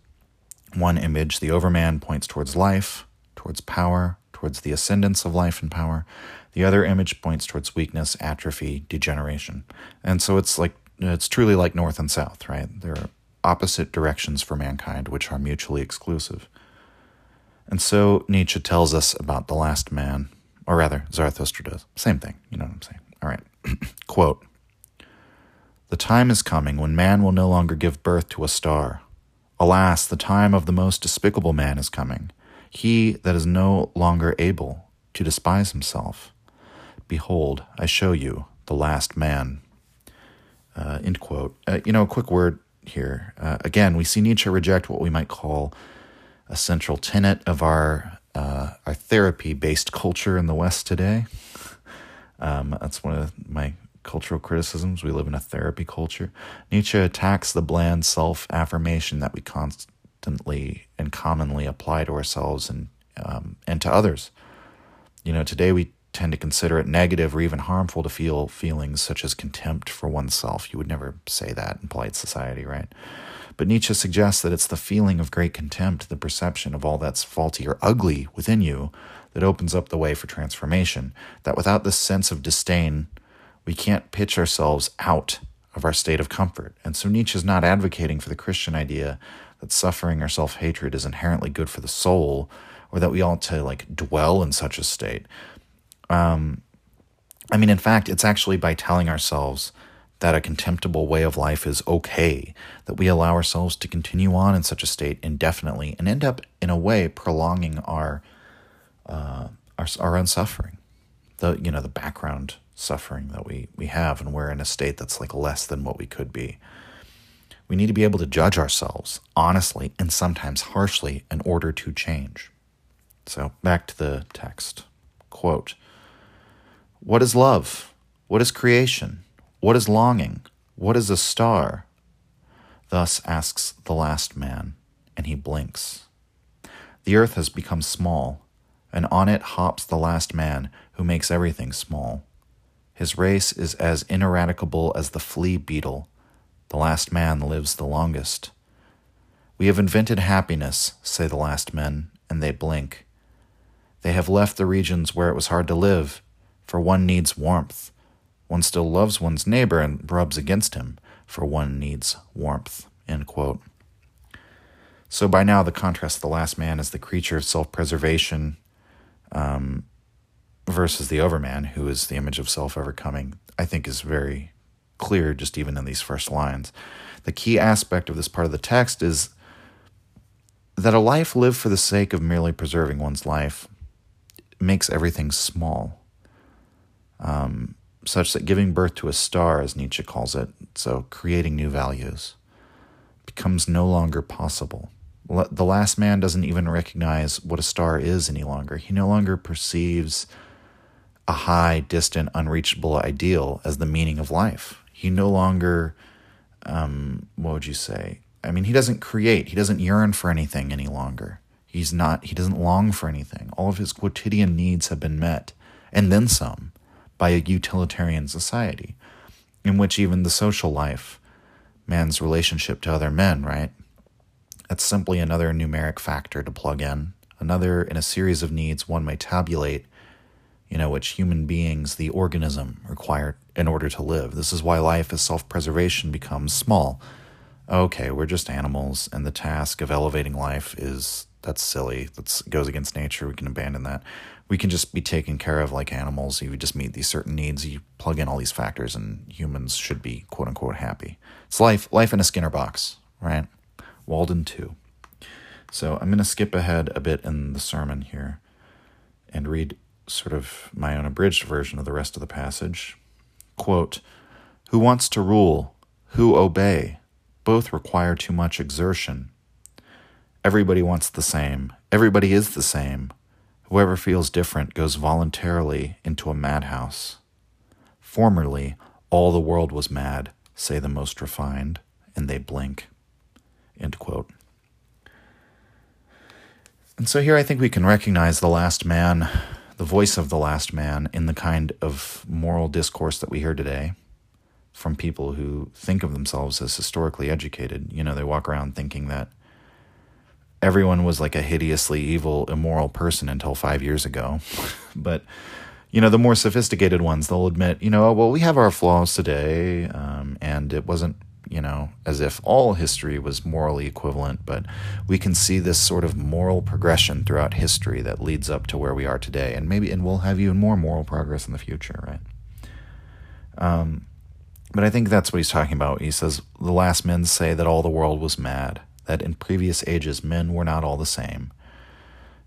One image, the overman, points towards life, towards power, towards the ascendance of life and power. The other image points towards weakness, atrophy, degeneration. And so it's like it's truly like north and south, right? There are opposite directions for mankind which are mutually exclusive. And so Nietzsche tells us about the last man, or rather, Zarathustra does. Same thing, you know what I'm saying? All right. Quote The time is coming when man will no longer give birth to a star. Alas, the time of the most despicable man is coming, he that is no longer able to despise himself. Behold, I show you the last man. Uh, end quote. Uh, you know, a quick word here. Uh, again, we see Nietzsche reject what we might call a central tenet of our uh, our therapy-based culture in the West today. Um, that's one of my cultural criticisms. We live in a therapy culture. Nietzsche attacks the bland self-affirmation that we constantly and commonly apply to ourselves and um, and to others. You know, today we tend to consider it negative or even harmful to feel feelings such as contempt for oneself. You would never say that in polite society, right? But Nietzsche suggests that it's the feeling of great contempt, the perception of all that's faulty or ugly within you, that opens up the way for transformation. That without this sense of disdain, we can't pitch ourselves out of our state of comfort. And so Nietzsche is not advocating for the Christian idea that suffering or self hatred is inherently good for the soul, or that we ought to like dwell in such a state. Um, I mean, in fact, it's actually by telling ourselves that a contemptible way of life is okay, that we allow ourselves to continue on in such a state indefinitely and end up, in a way, prolonging our uh, our, our own suffering, the you know the background suffering that we we have, and we're in a state that's like less than what we could be. We need to be able to judge ourselves honestly and sometimes harshly in order to change. So back to the text. Quote What is love? What is creation? What is longing? What is a star? Thus asks the last man, and he blinks. The earth has become small, and on it hops the last man who makes everything small. His race is as ineradicable as the flea beetle. The last man lives the longest. We have invented happiness, say the last men, and they blink. They have left the regions where it was hard to live, for one needs warmth. One still loves one's neighbor and rubs against him, for one needs warmth. So by now, the contrast of the last man is the creature of self preservation um, versus the overman, who is the image of self overcoming, I think is very clear just even in these first lines. The key aspect of this part of the text is that a life lived for the sake of merely preserving one's life makes everything small, um, such that giving birth to a star, as Nietzsche calls it, so creating new values, becomes no longer possible. The last man doesn't even recognize what a star is any longer. He no longer perceives a high, distant, unreachable ideal as the meaning of life. He no longer, um, what would you say? I mean, he doesn't create, he doesn't yearn for anything any longer. He's not, he doesn't long for anything. All of his quotidian needs have been met, and then some, by a utilitarian society, in which even the social life, man's relationship to other men, right? That's simply another numeric factor to plug in, another in a series of needs one may tabulate, you know, which human beings, the organism, require in order to live. This is why life as self preservation becomes small. Okay, we're just animals, and the task of elevating life is that's silly. That goes against nature. We can abandon that. We can just be taken care of like animals. You just meet these certain needs. You plug in all these factors, and humans should be quote unquote happy. It's life, life in a Skinner box, right? Walden two. So I'm going to skip ahead a bit in the sermon here, and read sort of my own abridged version of the rest of the passage. Quote: Who wants to rule? Who obey? Both require too much exertion Everybody wants the same. Everybody is the same. Whoever feels different goes voluntarily into a madhouse. Formerly, all the world was mad, say the most refined, and they blink. And so here I think we can recognize the last man, the voice of the last man, in the kind of moral discourse that we hear today from people who think of themselves as historically educated. You know, they walk around thinking that everyone was like a hideously evil, immoral person until five years ago. but, you know, the more sophisticated ones, they'll admit, you know, well, we have our flaws today, um, and it wasn't, you know, as if all history was morally equivalent, but we can see this sort of moral progression throughout history that leads up to where we are today. And maybe, and we'll have even more moral progress in the future, right? Um, but I think that's what he's talking about. He says, The last men say that all the world was mad that in previous ages men were not all the same.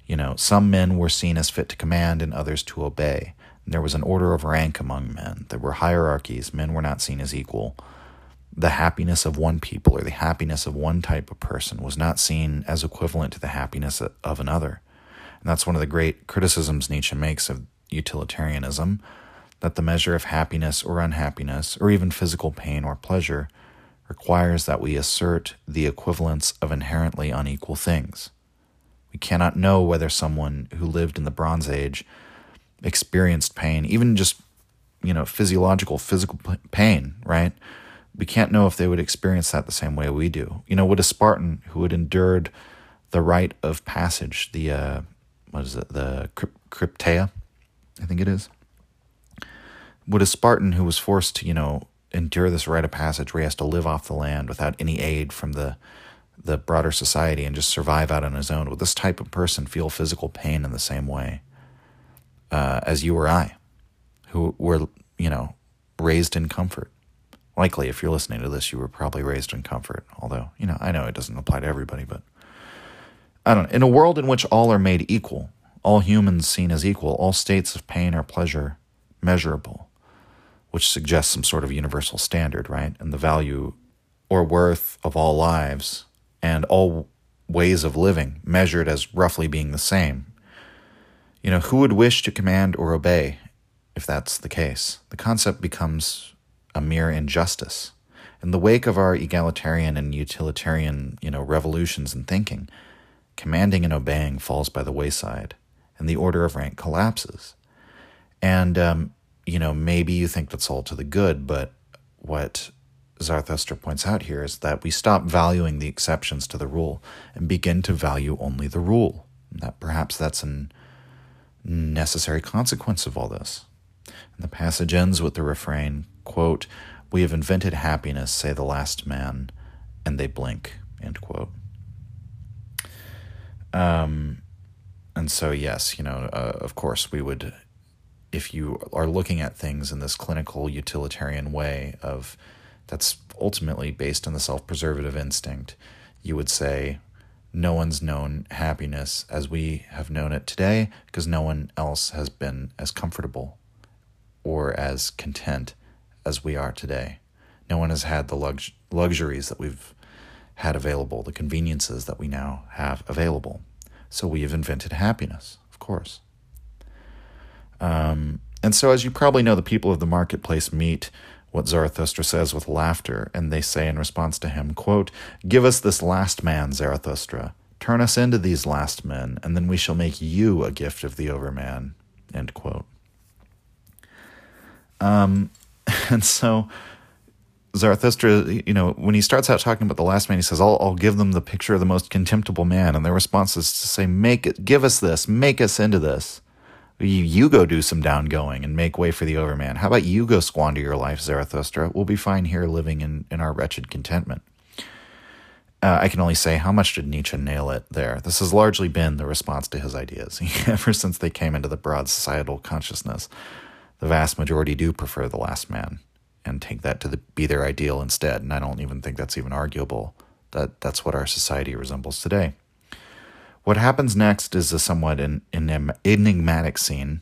You know, some men were seen as fit to command and others to obey. There was an order of rank among men. There were hierarchies. Men were not seen as equal. The happiness of one people or the happiness of one type of person was not seen as equivalent to the happiness of another. And that's one of the great criticisms Nietzsche makes of utilitarianism that the measure of happiness or unhappiness, or even physical pain or pleasure, requires that we assert the equivalence of inherently unequal things. We cannot know whether someone who lived in the Bronze Age experienced pain, even just, you know, physiological, physical pain, right? We can't know if they would experience that the same way we do. You know, would a Spartan who had endured the rite of passage, the, uh, what is it, the Krypteia, I think it is, would a Spartan who was forced to, you know, endure this rite of passage where he has to live off the land without any aid from the the broader society and just survive out on his own. Will this type of person feel physical pain in the same way uh, as you or I, who were you know raised in comfort? Likely, if you're listening to this, you were probably raised in comfort. Although you know, I know it doesn't apply to everybody, but I don't. know. In a world in which all are made equal, all humans seen as equal, all states of pain or pleasure measurable which suggests some sort of universal standard, right? And the value or worth of all lives and all ways of living measured as roughly being the same. You know, who would wish to command or obey if that's the case? The concept becomes a mere injustice. In the wake of our egalitarian and utilitarian, you know, revolutions in thinking, commanding and obeying falls by the wayside, and the order of rank collapses. And um, you know, maybe you think that's all to the good, but what Zarathustra points out here is that we stop valuing the exceptions to the rule and begin to value only the rule. And that perhaps that's a necessary consequence of all this. And the passage ends with the refrain, quote, We have invented happiness, say the last man, and they blink, end quote. Um, and so, yes, you know, uh, of course, we would if you are looking at things in this clinical utilitarian way of that's ultimately based on the self-preservative instinct you would say no one's known happiness as we have known it today because no one else has been as comfortable or as content as we are today. No one has had the lux- luxuries that we've had available the conveniences that we now have available. So we have invented happiness of course um, and so, as you probably know, the people of the marketplace meet what Zarathustra says with laughter, and they say in response to him, quote, Give us this last man, Zarathustra. Turn us into these last men, and then we shall make you a gift of the overman. End quote. Um, and so Zarathustra, you know, when he starts out talking about the last man, he says, I'll, I'll give them the picture of the most contemptible man. And their response is to say, Make it, give us this, make us into this. You, you go do some downgoing and make way for the overman. How about you go squander your life, Zarathustra? We'll be fine here living in, in our wretched contentment. Uh, I can only say, how much did Nietzsche nail it there? This has largely been the response to his ideas. Ever since they came into the broad societal consciousness, the vast majority do prefer the last man and take that to the, be their ideal instead. And I don't even think that's even arguable. That that's what our society resembles today. What happens next is a somewhat an, enigmatic scene,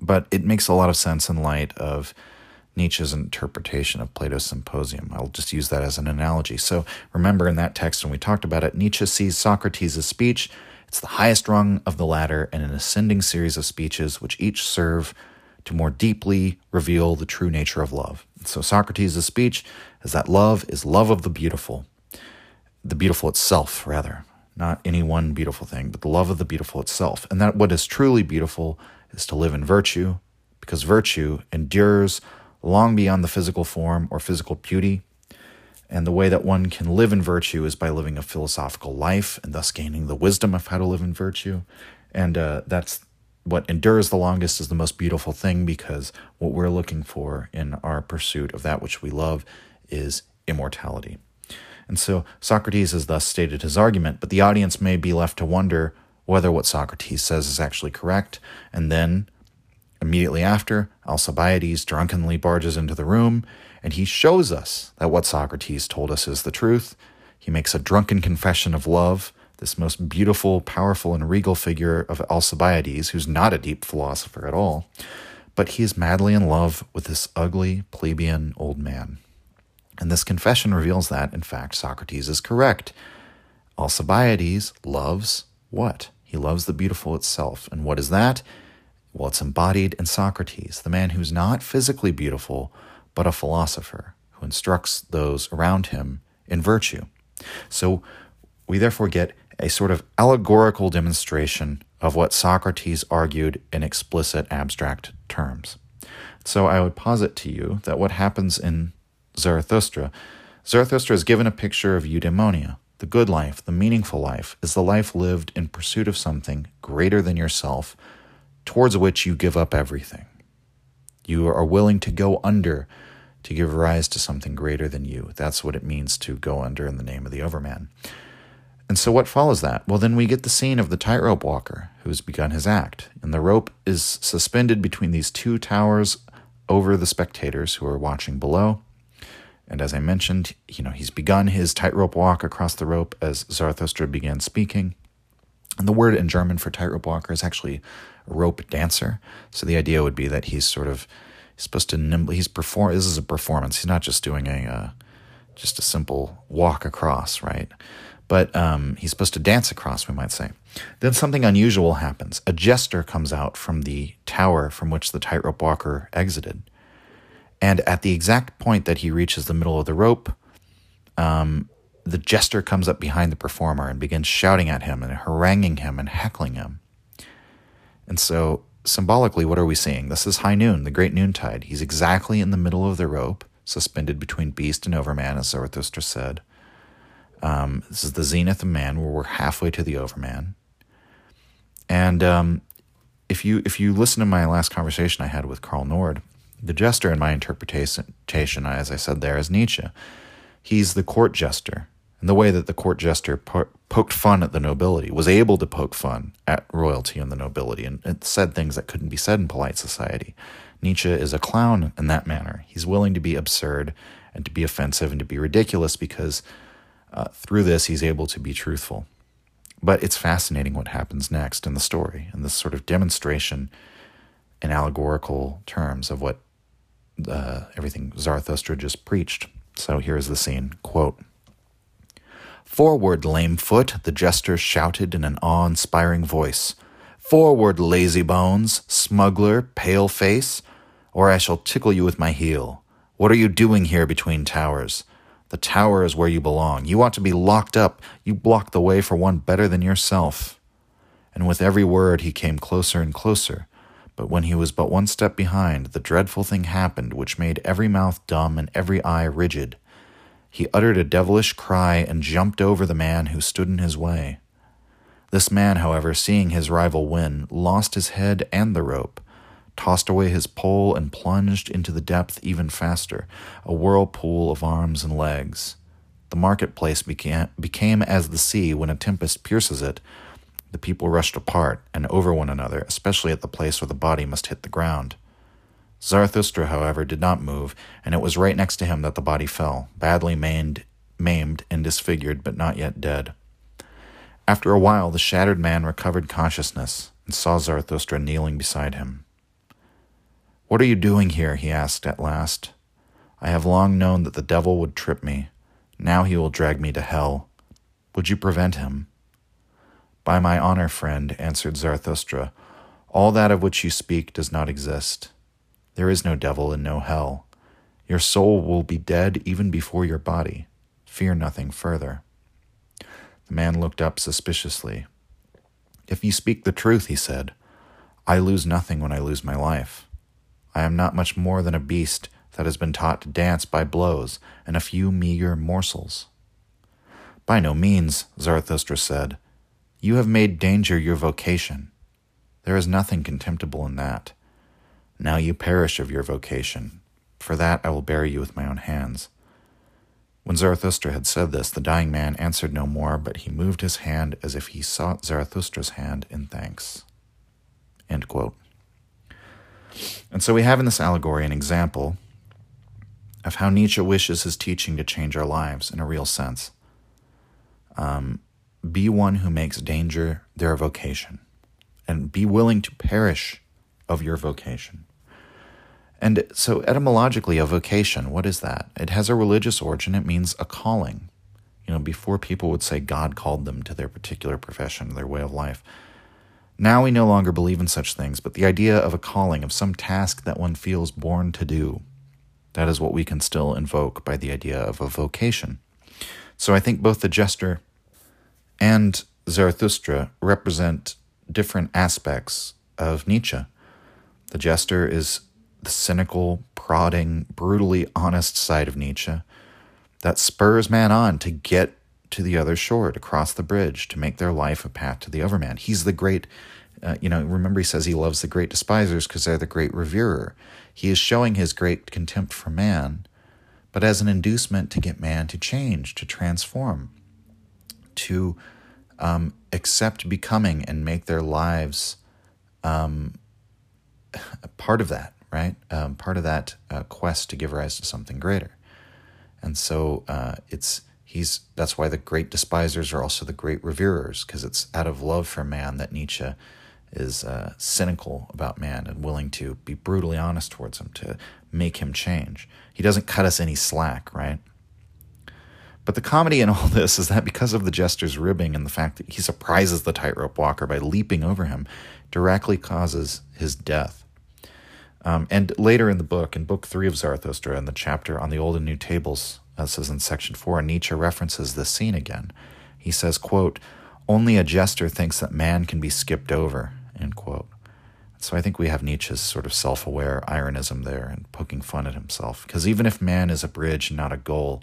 but it makes a lot of sense in light of Nietzsche's interpretation of Plato's Symposium. I'll just use that as an analogy. So remember in that text when we talked about it, Nietzsche sees Socrates' speech It's the highest rung of the ladder in an ascending series of speeches which each serve to more deeply reveal the true nature of love. So Socrates' speech is that love is love of the beautiful, the beautiful itself, rather, not any one beautiful thing, but the love of the beautiful itself. And that what is truly beautiful is to live in virtue, because virtue endures long beyond the physical form or physical beauty. And the way that one can live in virtue is by living a philosophical life and thus gaining the wisdom of how to live in virtue. And uh, that's what endures the longest is the most beautiful thing because what we're looking for in our pursuit of that which we love is immortality. And so Socrates has thus stated his argument, but the audience may be left to wonder whether what Socrates says is actually correct. And then, immediately after, Alcibiades drunkenly barges into the room and he shows us that what Socrates told us is the truth. He makes a drunken confession of love this most beautiful, powerful, and regal figure of Alcibiades, who's not a deep philosopher at all, but he is madly in love with this ugly, plebeian old man. And this confession reveals that, in fact, Socrates is correct. Alcibiades loves what? He loves the beautiful itself. And what is that? Well, it's embodied in Socrates, the man who's not physically beautiful, but a philosopher who instructs those around him in virtue. So we therefore get a sort of allegorical demonstration of what Socrates argued in explicit abstract terms. So I would posit to you that what happens in Zarathustra, Zarathustra is given a picture of eudaimonia. The good life, the meaningful life, is the life lived in pursuit of something greater than yourself, towards which you give up everything. You are willing to go under to give rise to something greater than you. That's what it means to go under in the name of the overman. And so, what follows that? Well, then we get the scene of the tightrope walker who has begun his act, and the rope is suspended between these two towers over the spectators who are watching below. And as I mentioned, you know, he's begun his tightrope walk across the rope as Zarathustra began speaking. And the word in German for tightrope walker is actually rope dancer. So the idea would be that he's sort of he's supposed to nimbly he's perform. This is a performance. He's not just doing a uh, just a simple walk across, right? but um, he's supposed to dance across, we might say. Then something unusual happens. A jester comes out from the tower from which the tightrope walker exited. And at the exact point that he reaches the middle of the rope, um, the jester comes up behind the performer and begins shouting at him and haranguing him and heckling him. And so, symbolically, what are we seeing? This is high noon, the great noontide. He's exactly in the middle of the rope, suspended between beast and overman, as Zarathustra said. Um, this is the zenith of man, where we're halfway to the overman. And um, if you if you listen to my last conversation I had with Carl Nord, the jester in my interpretation, as I said there, is Nietzsche. He's the court jester, and the way that the court jester po- poked fun at the nobility, was able to poke fun at royalty and the nobility, and, and said things that couldn't be said in polite society. Nietzsche is a clown in that manner. He's willing to be absurd and to be offensive and to be ridiculous because uh, through this, he's able to be truthful. But it's fascinating what happens next in the story, and this sort of demonstration in allegorical terms of what uh, everything Zarathustra just preached. So here's the scene quote, Forward, lame foot, the jester shouted in an awe inspiring voice. Forward, lazy bones, smuggler, pale face, or I shall tickle you with my heel. What are you doing here between towers? The tower is where you belong. You ought to be locked up. You block the way for one better than yourself. And with every word he came closer and closer. But when he was but one step behind, the dreadful thing happened which made every mouth dumb and every eye rigid. He uttered a devilish cry and jumped over the man who stood in his way. This man, however, seeing his rival win, lost his head and the rope tossed away his pole, and plunged into the depth even faster, a whirlpool of arms and legs. The marketplace became, became as the sea when a tempest pierces it. The people rushed apart and over one another, especially at the place where the body must hit the ground. Zarathustra, however, did not move, and it was right next to him that the body fell, badly maimed, maimed and disfigured, but not yet dead. After a while, the shattered man recovered consciousness and saw Zarathustra kneeling beside him. What are you doing here? he asked at last. I have long known that the devil would trip me. Now he will drag me to hell. Would you prevent him? By my honor, friend, answered Zarathustra, all that of which you speak does not exist. There is no devil and no hell. Your soul will be dead even before your body. Fear nothing further. The man looked up suspiciously. If you speak the truth, he said, I lose nothing when I lose my life. I am not much more than a beast that has been taught to dance by blows and a few meager morsels. By no means, Zarathustra said. You have made danger your vocation. There is nothing contemptible in that. Now you perish of your vocation. For that I will bury you with my own hands. When Zarathustra had said this, the dying man answered no more, but he moved his hand as if he sought Zarathustra's hand in thanks. And so we have in this allegory an example of how Nietzsche wishes his teaching to change our lives in a real sense. Um, be one who makes danger their vocation, and be willing to perish of your vocation. And so, etymologically, a vocation, what is that? It has a religious origin, it means a calling. You know, before people would say God called them to their particular profession, their way of life. Now we no longer believe in such things, but the idea of a calling, of some task that one feels born to do, that is what we can still invoke by the idea of a vocation. So I think both the jester and Zarathustra represent different aspects of Nietzsche. The jester is the cynical, prodding, brutally honest side of Nietzsche that spurs man on to get to the other shore, to cross the bridge, to make their life a path to the overman. He's the great, uh, you know, remember he says he loves the great despisers because they're the great reverer. He is showing his great contempt for man, but as an inducement to get man to change, to transform to um, accept becoming and make their lives um, part of that, right? Um, part of that uh, quest to give rise to something greater. And so uh, it's he's that's why the great despisers are also the great reverers because it's out of love for man that Nietzsche is uh, cynical about man and willing to be brutally honest towards him to make him change. He doesn't cut us any slack, right? But the comedy in all this is that because of the jester's ribbing and the fact that he surprises the tightrope walker by leaping over him, directly causes his death. Um, and later in the book, in Book Three of Zarathustra, in the chapter on the Old and New Tables, uh, is in Section Four, Nietzsche references this scene again. He says, "quote Only a jester thinks that man can be skipped over." End quote. So I think we have Nietzsche's sort of self-aware ironism there and poking fun at himself, because even if man is a bridge and not a goal,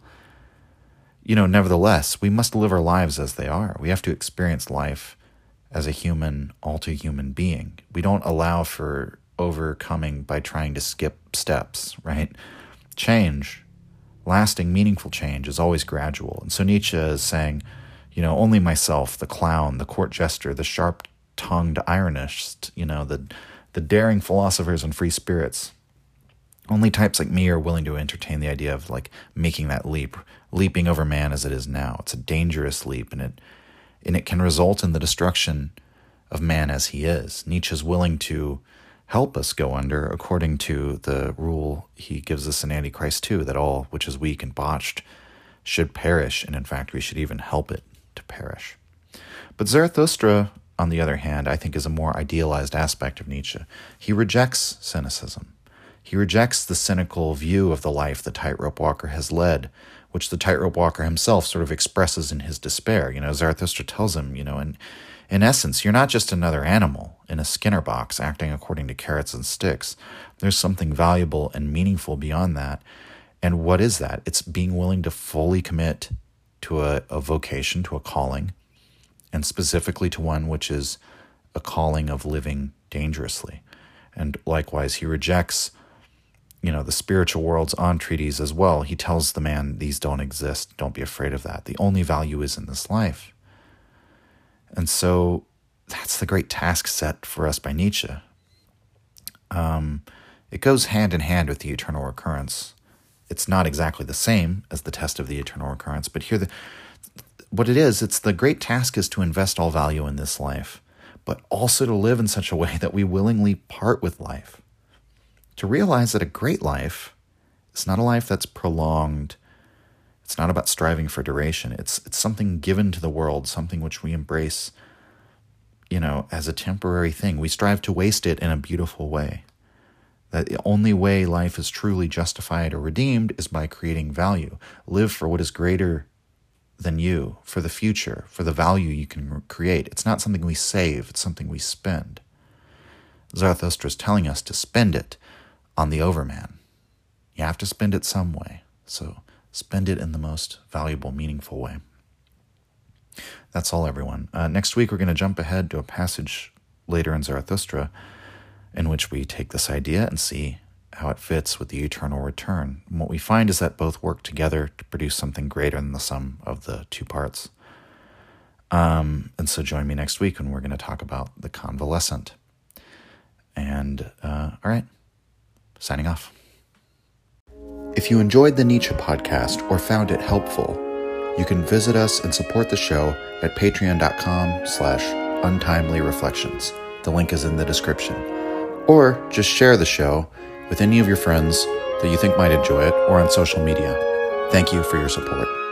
you know, nevertheless, we must live our lives as they are. We have to experience life as a human, all too human being. We don't allow for overcoming by trying to skip steps, right? Change, lasting, meaningful change, is always gradual. And so Nietzsche is saying, you know, only myself, the clown, the court jester, the sharp tongued ironist, you know, the, the daring philosophers and free spirits, only types like me are willing to entertain the idea of like making that leap, leaping over man as it is now. It's a dangerous leap, and it and it can result in the destruction of man as he is. Nietzsche is willing to help us go under, according to the rule he gives us in Antichrist too, that all which is weak and botched should perish, and in fact, we should even help it to perish. But Zarathustra, on the other hand, I think is a more idealized aspect of Nietzsche. He rejects cynicism. He rejects the cynical view of the life the tightrope walker has led, which the tightrope walker himself sort of expresses in his despair. You know, Zarathustra tells him, you know, in, in essence, you're not just another animal in a Skinner box acting according to carrots and sticks. There's something valuable and meaningful beyond that. And what is that? It's being willing to fully commit to a, a vocation, to a calling, and specifically to one which is a calling of living dangerously. And likewise, he rejects you know, the spiritual world's entreaties as well. He tells the man, These don't exist. Don't be afraid of that. The only value is in this life. And so that's the great task set for us by Nietzsche. Um, it goes hand in hand with the eternal recurrence. It's not exactly the same as the test of the eternal recurrence, but here, the, what it is, it's the great task is to invest all value in this life, but also to live in such a way that we willingly part with life to realize that a great life is not a life that's prolonged. It's not about striving for duration. It's, it's something given to the world, something which we embrace you know, as a temporary thing. We strive to waste it in a beautiful way. That the only way life is truly justified or redeemed is by creating value. Live for what is greater than you, for the future, for the value you can create. It's not something we save, it's something we spend. Zarathustra is telling us to spend it on the overman. You have to spend it some way. So spend it in the most valuable, meaningful way. That's all, everyone. Uh, next week, we're going to jump ahead to a passage later in Zarathustra in which we take this idea and see how it fits with the eternal return. And what we find is that both work together to produce something greater than the sum of the two parts. Um, and so join me next week when we're going to talk about the convalescent. And uh, all right, signing off. If you enjoyed the Nietzsche podcast or found it helpful, you can visit us and support the show at patreon.com slash untimely reflections. The link is in the description. Or just share the show with any of your friends that you think might enjoy it or on social media. Thank you for your support.